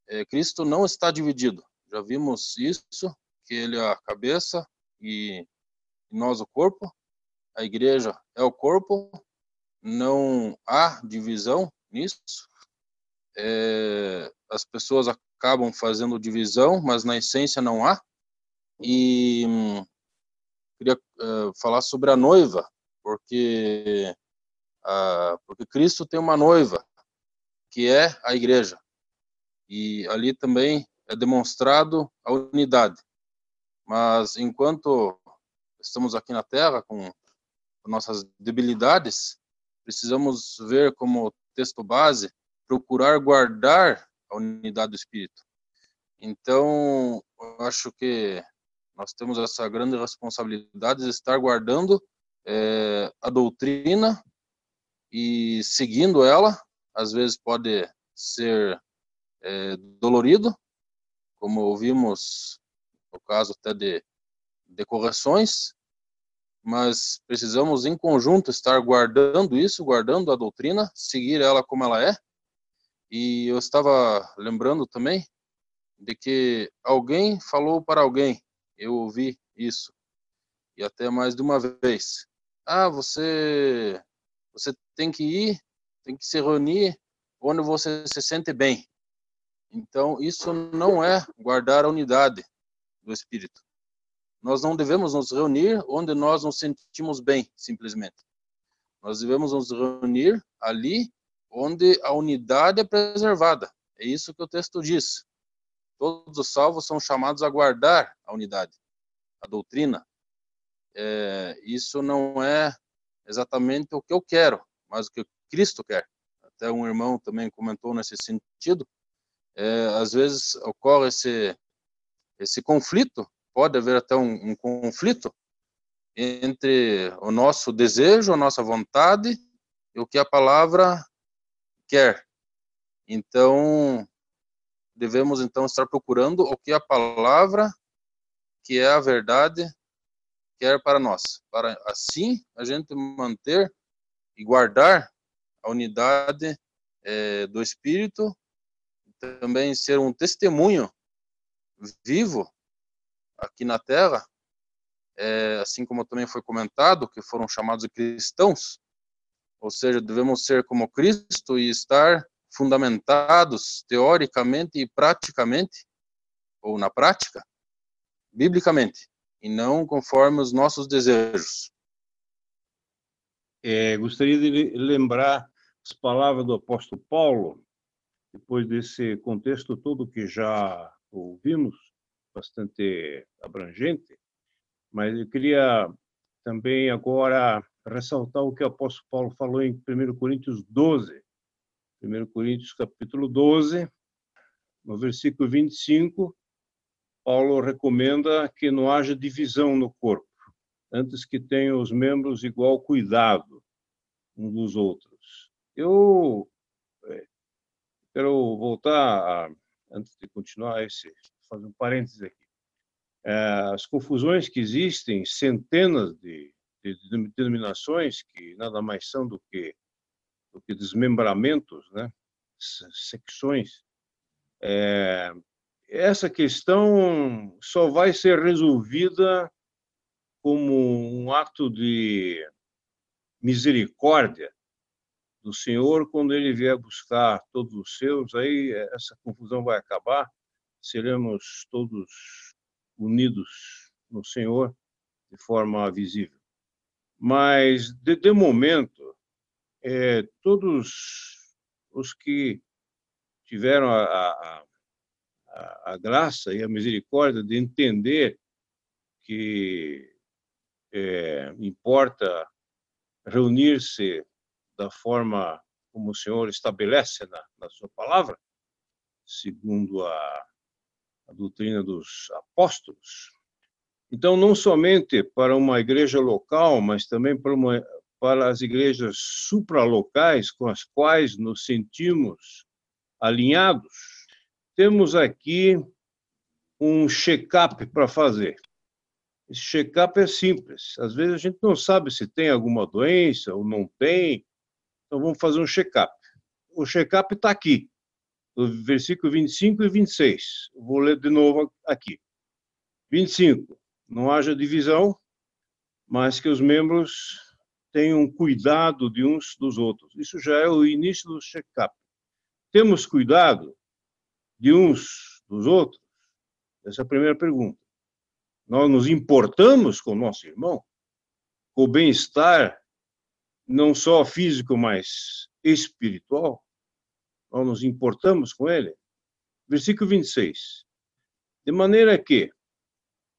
é, Cristo não está dividido. Já vimos isso, que ele é a cabeça e nós o corpo. A igreja é o corpo. Não há divisão nisso. É, as pessoas acabam fazendo divisão, mas na essência não há. E hum, queria uh, falar sobre a noiva, porque uh, porque Cristo tem uma noiva que é a igreja e ali também é demonstrado a unidade. Mas enquanto estamos aqui na Terra com nossas debilidades, precisamos ver como texto base procurar guardar a unidade do espírito. Então, acho que nós temos essa grande responsabilidade de estar guardando é, a doutrina e seguindo ela. Às vezes pode ser é, dolorido, como ouvimos no caso até de, de correções, mas precisamos em conjunto estar guardando isso, guardando a doutrina, seguir ela como ela é. E eu estava lembrando também de que alguém falou para alguém, eu ouvi isso, e até mais de uma vez. Ah, você você tem que ir, tem que se reunir onde você se sente bem. Então, isso não é guardar a unidade do espírito. Nós não devemos nos reunir onde nós nos sentimos bem, simplesmente. Nós devemos nos reunir ali onde a unidade é preservada. É isso que o texto diz. Todos os salvos são chamados a guardar a unidade, a doutrina. É, isso não é exatamente o que eu quero, mas o que Cristo quer. Até um irmão também comentou nesse sentido é, às vezes ocorre esse, esse conflito, pode haver até um, um conflito entre o nosso desejo, a nossa vontade e o que a palavra quer. Então, devemos então estar procurando o que a palavra, que é a verdade, quer para nós, para assim a gente manter e guardar a unidade é, do Espírito também ser um testemunho vivo aqui na Terra, é, assim como também foi comentado, que foram chamados de cristãos, ou seja, devemos ser como Cristo e estar fundamentados teoricamente e praticamente, ou na prática, biblicamente, e não conforme os nossos desejos. É, gostaria de lembrar as palavras do apóstolo Paulo, depois desse contexto todo que já ouvimos, bastante abrangente, mas eu queria também agora ressaltar o que o apóstolo Paulo falou em 1 Coríntios 12. 1 Coríntios capítulo 12, no versículo 25, Paulo recomenda que não haja divisão no corpo, antes que tenham os membros igual cuidado uns dos outros. Eu é, quero voltar, a, antes de continuar, esse, fazer um parênteses aqui. É, as confusões que existem, centenas de, de, de denominações que nada mais são do que, do que desmembramentos, né? secções. É, essa questão só vai ser resolvida como um ato de misericórdia do Senhor quando ele vier buscar todos os seus, aí essa confusão vai acabar, seremos todos unidos no Senhor de forma visível. Mas, de, de momento, é, todos os que tiveram a, a, a, a, graça e a misericórdia de entender que é, importa reunir-se da forma como o Senhor estabelece na, na sua palavra, segundo a, a doutrina dos apóstolos. Então, não somente para uma igreja local, mas também para, uma, para as igrejas supralocais com as quais nos sentimos alinhados, temos aqui um check-up para fazer. Esse check-up é simples. Às vezes a gente não sabe se tem alguma doença ou não tem, então vamos fazer um check-up. O check-up está aqui do versículo 25 e 26. Vou ler de novo aqui. 25. Não haja divisão, mas que os membros tenham cuidado de uns dos outros. Isso já é o início do check-up. Temos cuidado de uns dos outros? Essa é a primeira pergunta. Nós nos importamos com o nosso irmão? Com o bem-estar, não só físico, mas espiritual? nós nos importamos com ele. Versículo 26. De maneira que,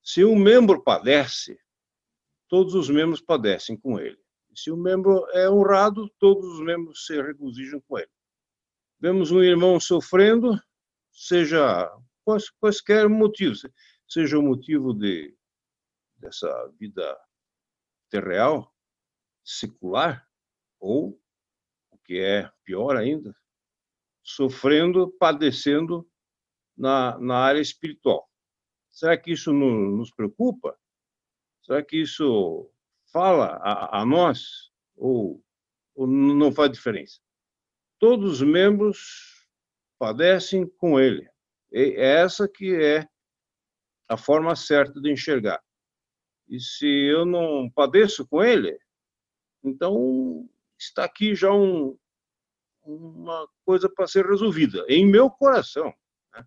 se um membro padece, todos os membros padecem com ele. Se um membro é honrado, todos os membros se regozijam com ele. Vemos um irmão sofrendo, seja quais, quaisquer motivos, seja o motivo de, dessa vida terreal, secular, ou, o que é pior ainda, sofrendo, padecendo na, na área espiritual. Será que isso no, nos preocupa? Será que isso fala a, a nós ou, ou não faz diferença? Todos os membros padecem com ele. É essa que é a forma certa de enxergar. E se eu não padeço com ele, então está aqui já um, uma coisa para ser resolvida, em meu coração. Né?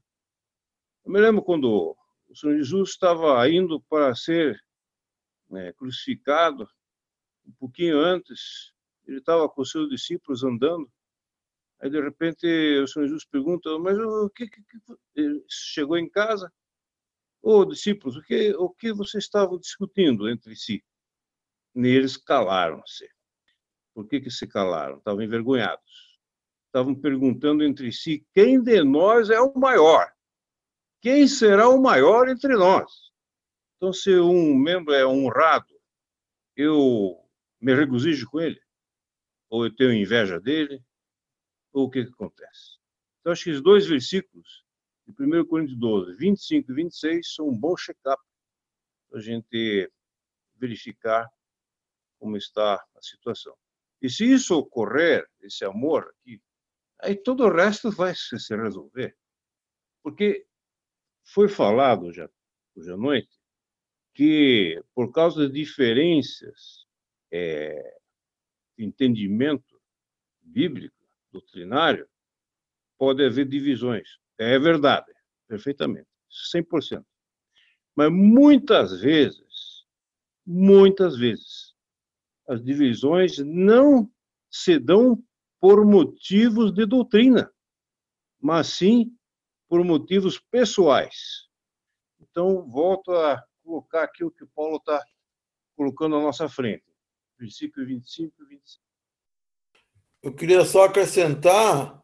Eu me lembro quando o Senhor Jesus estava indo para ser né, crucificado, um pouquinho antes, ele estava com seus discípulos andando, aí de repente o Senhor Jesus pergunta, mas o que, que, que... Chegou em casa, ô oh, discípulos, o que, o que vocês estavam discutindo entre si? E eles calaram-se. Por que, que se calaram? Estavam envergonhados estavam perguntando entre si quem de nós é o maior. Quem será o maior entre nós? Então, se um membro é honrado, eu me regozijo com ele? Ou eu tenho inveja dele? Ou o que, que acontece? Então, acho que os dois versículos, de 1 Coríntios 12, 25 e 26, são um bom check-up para a gente verificar como está a situação. E se isso ocorrer, esse amor aqui, aí todo o resto vai se resolver. Porque foi falado já hoje à noite que, por causa de diferenças é, de entendimento bíblico, doutrinário, pode haver divisões. É verdade, perfeitamente, 100%. Mas muitas vezes, muitas vezes, as divisões não se dão por motivos de doutrina, mas sim por motivos pessoais. Então, volto a colocar aqui o que o Paulo está colocando à nossa frente. Versículo 25 e 26. Eu queria só acrescentar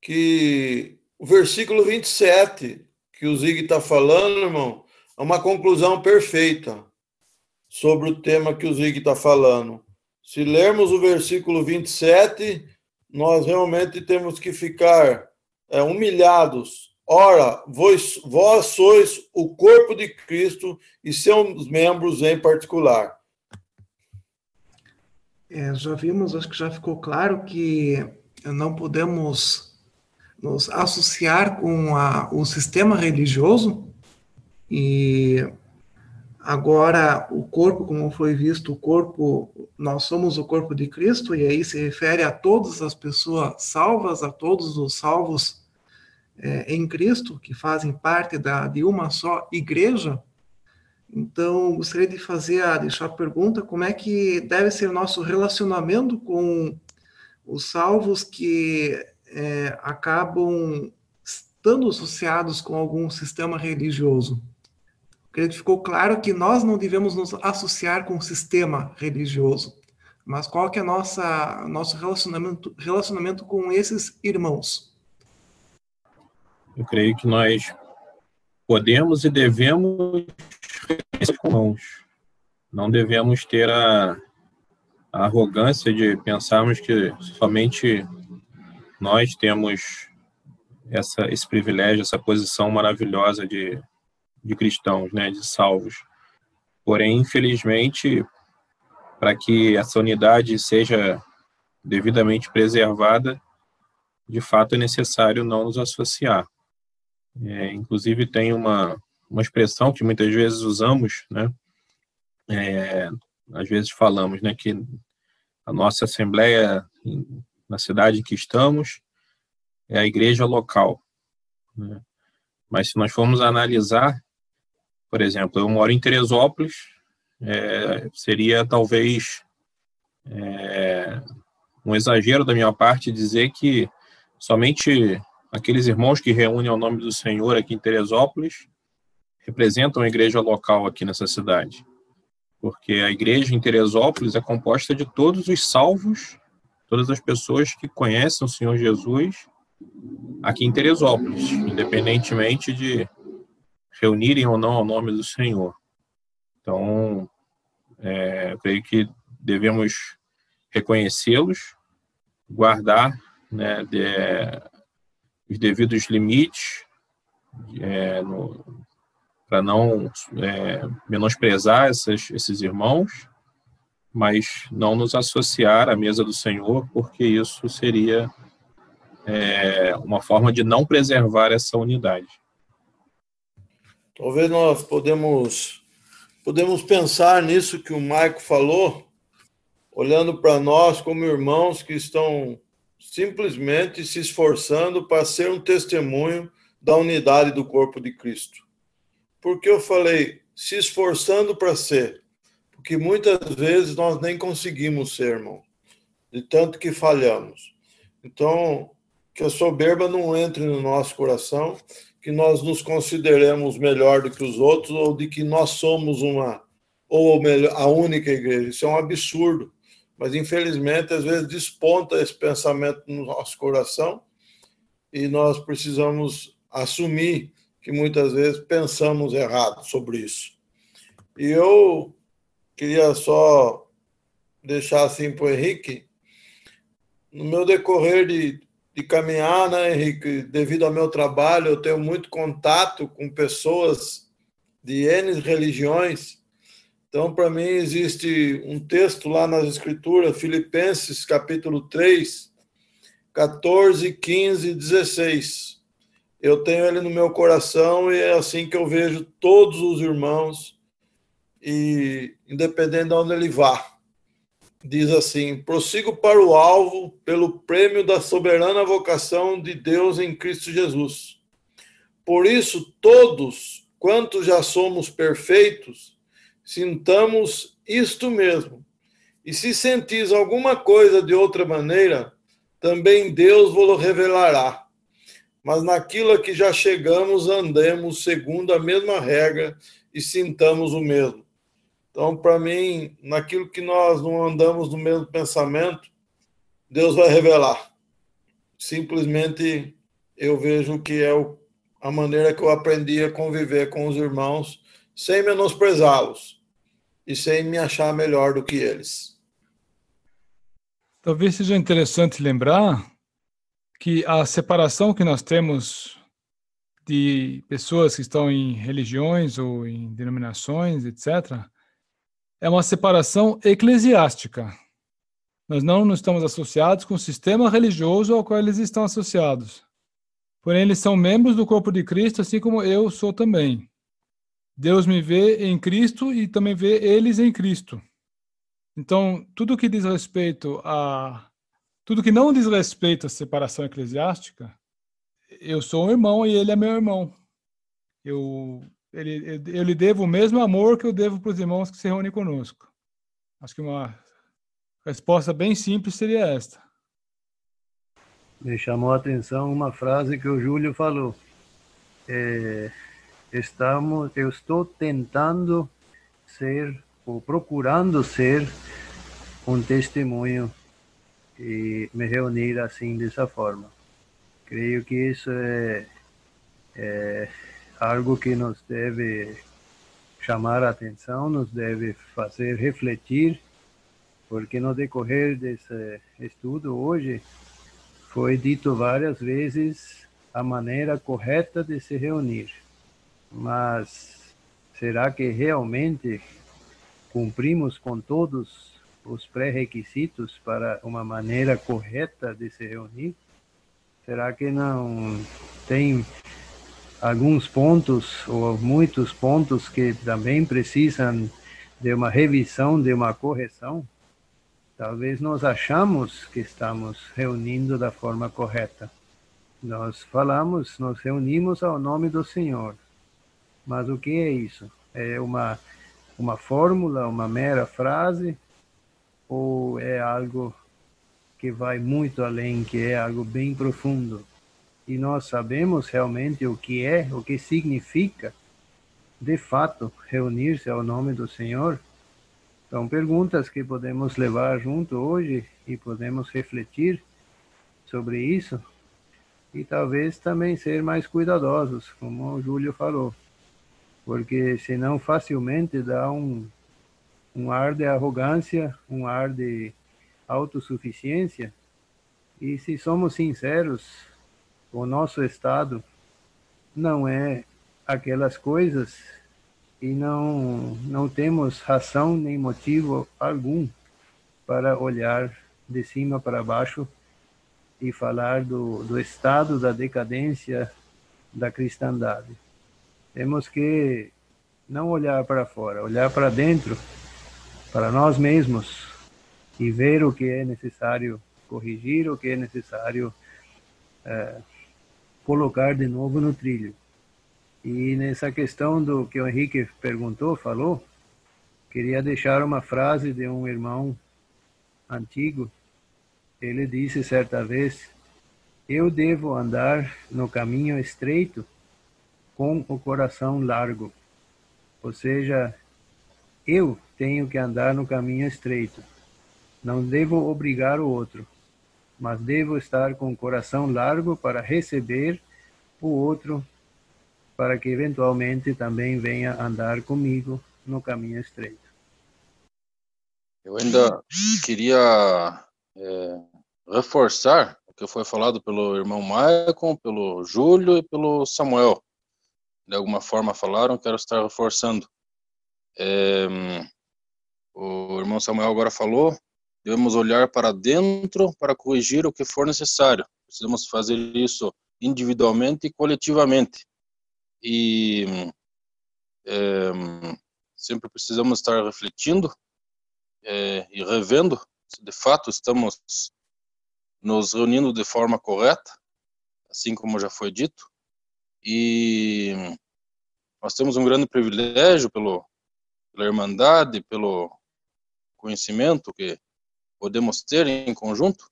que o versículo 27, que o Zig está falando, irmão, é uma conclusão perfeita sobre o tema que o Zig está falando. Se lermos o versículo 27, nós realmente temos que ficar é, humilhados Ora, vós, vós sois o corpo de Cristo e seus membros em particular. É, já vimos, acho que já ficou claro que não podemos nos associar com a, o sistema religioso e agora o corpo, como foi visto, o corpo, nós somos o corpo de Cristo e aí se refere a todas as pessoas salvas, a todos os salvos é, em Cristo, que fazem parte da, de uma só igreja. Então, gostaria de fazer a, deixar a pergunta, como é que deve ser nosso relacionamento com os salvos que é, acabam estando associados com algum sistema religioso? Porque ficou claro que nós não devemos nos associar com o sistema religioso, mas qual que é nossa nosso relacionamento relacionamento com esses irmãos? Eu creio que nós podemos e devemos com. Não devemos ter a, a arrogância de pensarmos que somente nós temos essa, esse privilégio, essa posição maravilhosa de, de cristãos, né, de salvos. Porém, infelizmente, para que essa unidade seja devidamente preservada, de fato é necessário não nos associar. É, inclusive tem uma, uma expressão que muitas vezes usamos, né? É, às vezes falamos, né, que a nossa assembleia na cidade em que estamos é a igreja local. Né? Mas se nós formos analisar, por exemplo, eu moro em Teresópolis, é, seria talvez é, um exagero da minha parte dizer que somente aqueles irmãos que reúnem ao nome do Senhor aqui em Teresópolis representam a igreja local aqui nessa cidade. Porque a igreja em Teresópolis é composta de todos os salvos, todas as pessoas que conhecem o Senhor Jesus aqui em Teresópolis, independentemente de reunirem ou não ao nome do Senhor. Então, é, creio que devemos reconhecê-los, guardar né, de, os devidos limites é, para não é, menosprezar essas, esses irmãos, mas não nos associar à mesa do Senhor, porque isso seria é, uma forma de não preservar essa unidade. Talvez nós podemos podemos pensar nisso que o Maico falou, olhando para nós como irmãos que estão simplesmente se esforçando para ser um testemunho da unidade do corpo de Cristo. Porque eu falei se esforçando para ser, porque muitas vezes nós nem conseguimos ser, irmão, de tanto que falhamos. Então, que a soberba não entre no nosso coração, que nós nos consideremos melhor do que os outros ou de que nós somos uma ou a única igreja. Isso é um absurdo mas infelizmente às vezes desponta esse pensamento no nosso coração e nós precisamos assumir que muitas vezes pensamos errado sobre isso. E eu queria só deixar assim para o Henrique, no meu decorrer de, de caminhar, né, Henrique, devido ao meu trabalho, eu tenho muito contato com pessoas de N religiões então, para mim, existe um texto lá nas Escrituras, Filipenses, capítulo 3, 14, 15 e 16. Eu tenho ele no meu coração e é assim que eu vejo todos os irmãos, e independente de onde ele vá. Diz assim: prossigo para o alvo pelo prêmio da soberana vocação de Deus em Cristo Jesus. Por isso, todos quantos já somos perfeitos, sintamos isto mesmo. E se sentis alguma coisa de outra maneira, também Deus vos revelará. Mas naquilo a que já chegamos, andemos segundo a mesma regra e sintamos o mesmo. Então, para mim, naquilo que nós não andamos no mesmo pensamento, Deus vai revelar. Simplesmente eu vejo que é a maneira que eu aprendi a conviver com os irmãos, sem menosprezá-los e sem me achar melhor do que eles. Talvez seja interessante lembrar que a separação que nós temos de pessoas que estão em religiões ou em denominações, etc., é uma separação eclesiástica. Nós não estamos associados com o sistema religioso ao qual eles estão associados. Porém, eles são membros do corpo de Cristo, assim como eu sou também. Deus me vê em Cristo e também vê eles em Cristo. Então, tudo que diz respeito a. Tudo que não diz respeito à separação eclesiástica, eu sou um irmão e ele é meu irmão. Eu ele, eu lhe devo o mesmo amor que eu devo para os irmãos que se reúnem conosco. Acho que uma resposta bem simples seria esta. Me chamou a atenção uma frase que o Júlio falou. É, estamos, eu estou tentando ser ou procurando ser um testemunho e me reunir assim dessa forma. Creio que isso é, é algo que nos deve chamar a atenção, nos deve fazer refletir, porque no decorrer desse estudo hoje foi dito várias vezes a maneira correta de se reunir. Mas será que realmente cumprimos com todos os pré-requisitos para uma maneira correta de se reunir? Será que não tem alguns pontos ou muitos pontos que também precisam de uma revisão, de uma correção, talvez nós achamos que estamos reunindo da forma correta. Nós falamos, nós reunimos ao nome do Senhor. Mas o que é isso? É uma uma fórmula, uma mera frase ou é algo que vai muito além, que é algo bem profundo? E nós sabemos realmente o que é, o que significa, de fato, reunir-se ao nome do Senhor, são perguntas que podemos levar junto hoje e podemos refletir sobre isso e talvez também ser mais cuidadosos, como o Júlio falou, porque senão facilmente dá um, um ar de arrogância, um ar de autossuficiência. E se somos sinceros, o nosso estado não é aquelas coisas e não não temos razão nem motivo algum para olhar de cima para baixo e falar do, do estado da decadência da cristandade. Temos que não olhar para fora, olhar para dentro, para nós mesmos e ver o que é necessário corrigir, o que é necessário é, colocar de novo no trilho. E nessa questão do que o Henrique perguntou, falou, queria deixar uma frase de um irmão antigo. Ele disse certa vez: Eu devo andar no caminho estreito com o coração largo. Ou seja, eu tenho que andar no caminho estreito. Não devo obrigar o outro mas devo estar com o coração largo para receber o outro, para que eventualmente também venha andar comigo no caminho estreito. Eu ainda queria é, reforçar o que foi falado pelo irmão Maicon, pelo Júlio e pelo Samuel. De alguma forma falaram, quero estar reforçando. É, o irmão Samuel agora falou Devemos olhar para dentro para corrigir o que for necessário. Precisamos fazer isso individualmente e coletivamente. E é, sempre precisamos estar refletindo é, e revendo se de fato estamos nos reunindo de forma correta, assim como já foi dito, e nós temos um grande privilégio pelo, pela irmandade, pelo conhecimento que podemos ter em conjunto,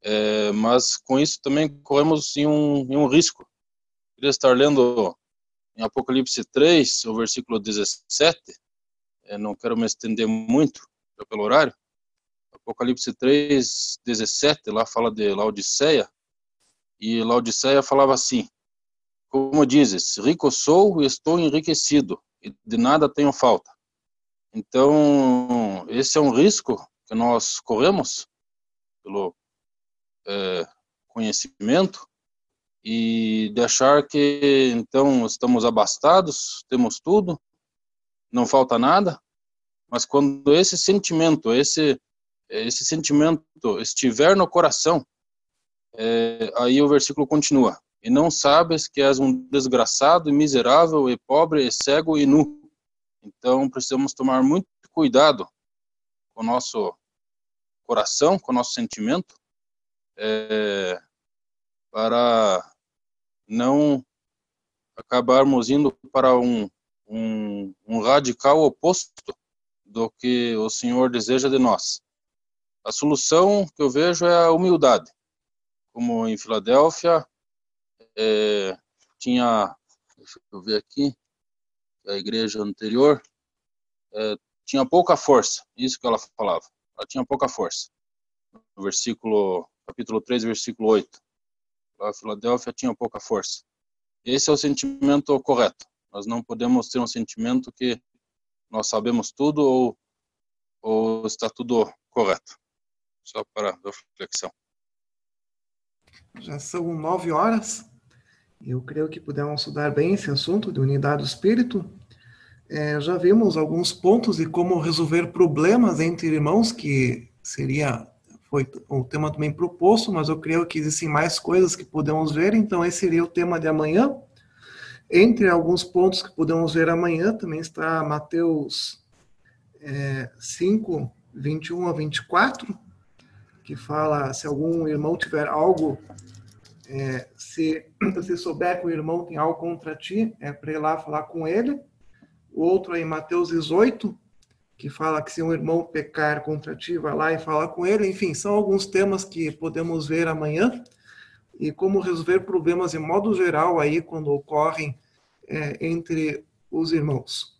é, mas com isso também corremos em um, em um risco. queria estar lendo em Apocalipse 3, o versículo 17, é, não quero me estender muito pelo horário, Apocalipse 3, 17, lá fala de Laodiceia, e Laodiceia falava assim, como dizes, rico sou e estou enriquecido, e de nada tenho falta. Então, esse é um risco que nós corremos pelo é, conhecimento e de achar que então estamos abastados, temos tudo, não falta nada, mas quando esse sentimento, esse esse sentimento estiver no coração, é, aí o versículo continua: E não sabes que és um desgraçado e miserável e pobre e cego e nu. Então precisamos tomar muito cuidado com o nosso coração, com o nosso sentimento, é, para não acabarmos indo para um, um, um radical oposto do que o Senhor deseja de nós. A solução que eu vejo é a humildade. Como em Filadélfia, é, tinha, deixa eu ver aqui, a igreja anterior, é, tinha pouca força, isso que ela falava, ela tinha pouca força. No versículo, capítulo 3, versículo 8. A Filadélfia tinha pouca força. Esse é o sentimento correto. Nós não podemos ter um sentimento que nós sabemos tudo ou, ou está tudo correto só para reflexão. Já são nove horas. Eu creio que pudemos estudar bem esse assunto de unidade do espírito. É, já vimos alguns pontos de como resolver problemas entre irmãos, que seria foi o tema também proposto, mas eu creio que existem mais coisas que podemos ver, então esse seria o tema de amanhã. Entre alguns pontos que podemos ver amanhã, também está Mateus é, 5, 21 a 24, que fala se algum irmão tiver algo, é, se você souber que o irmão tem algo contra ti, é para ir lá falar com ele. O outro é em Mateus 18, que fala que se um irmão pecar contra ti, vai lá e fala com ele. Enfim, são alguns temas que podemos ver amanhã e como resolver problemas de modo geral aí quando ocorrem é, entre os irmãos.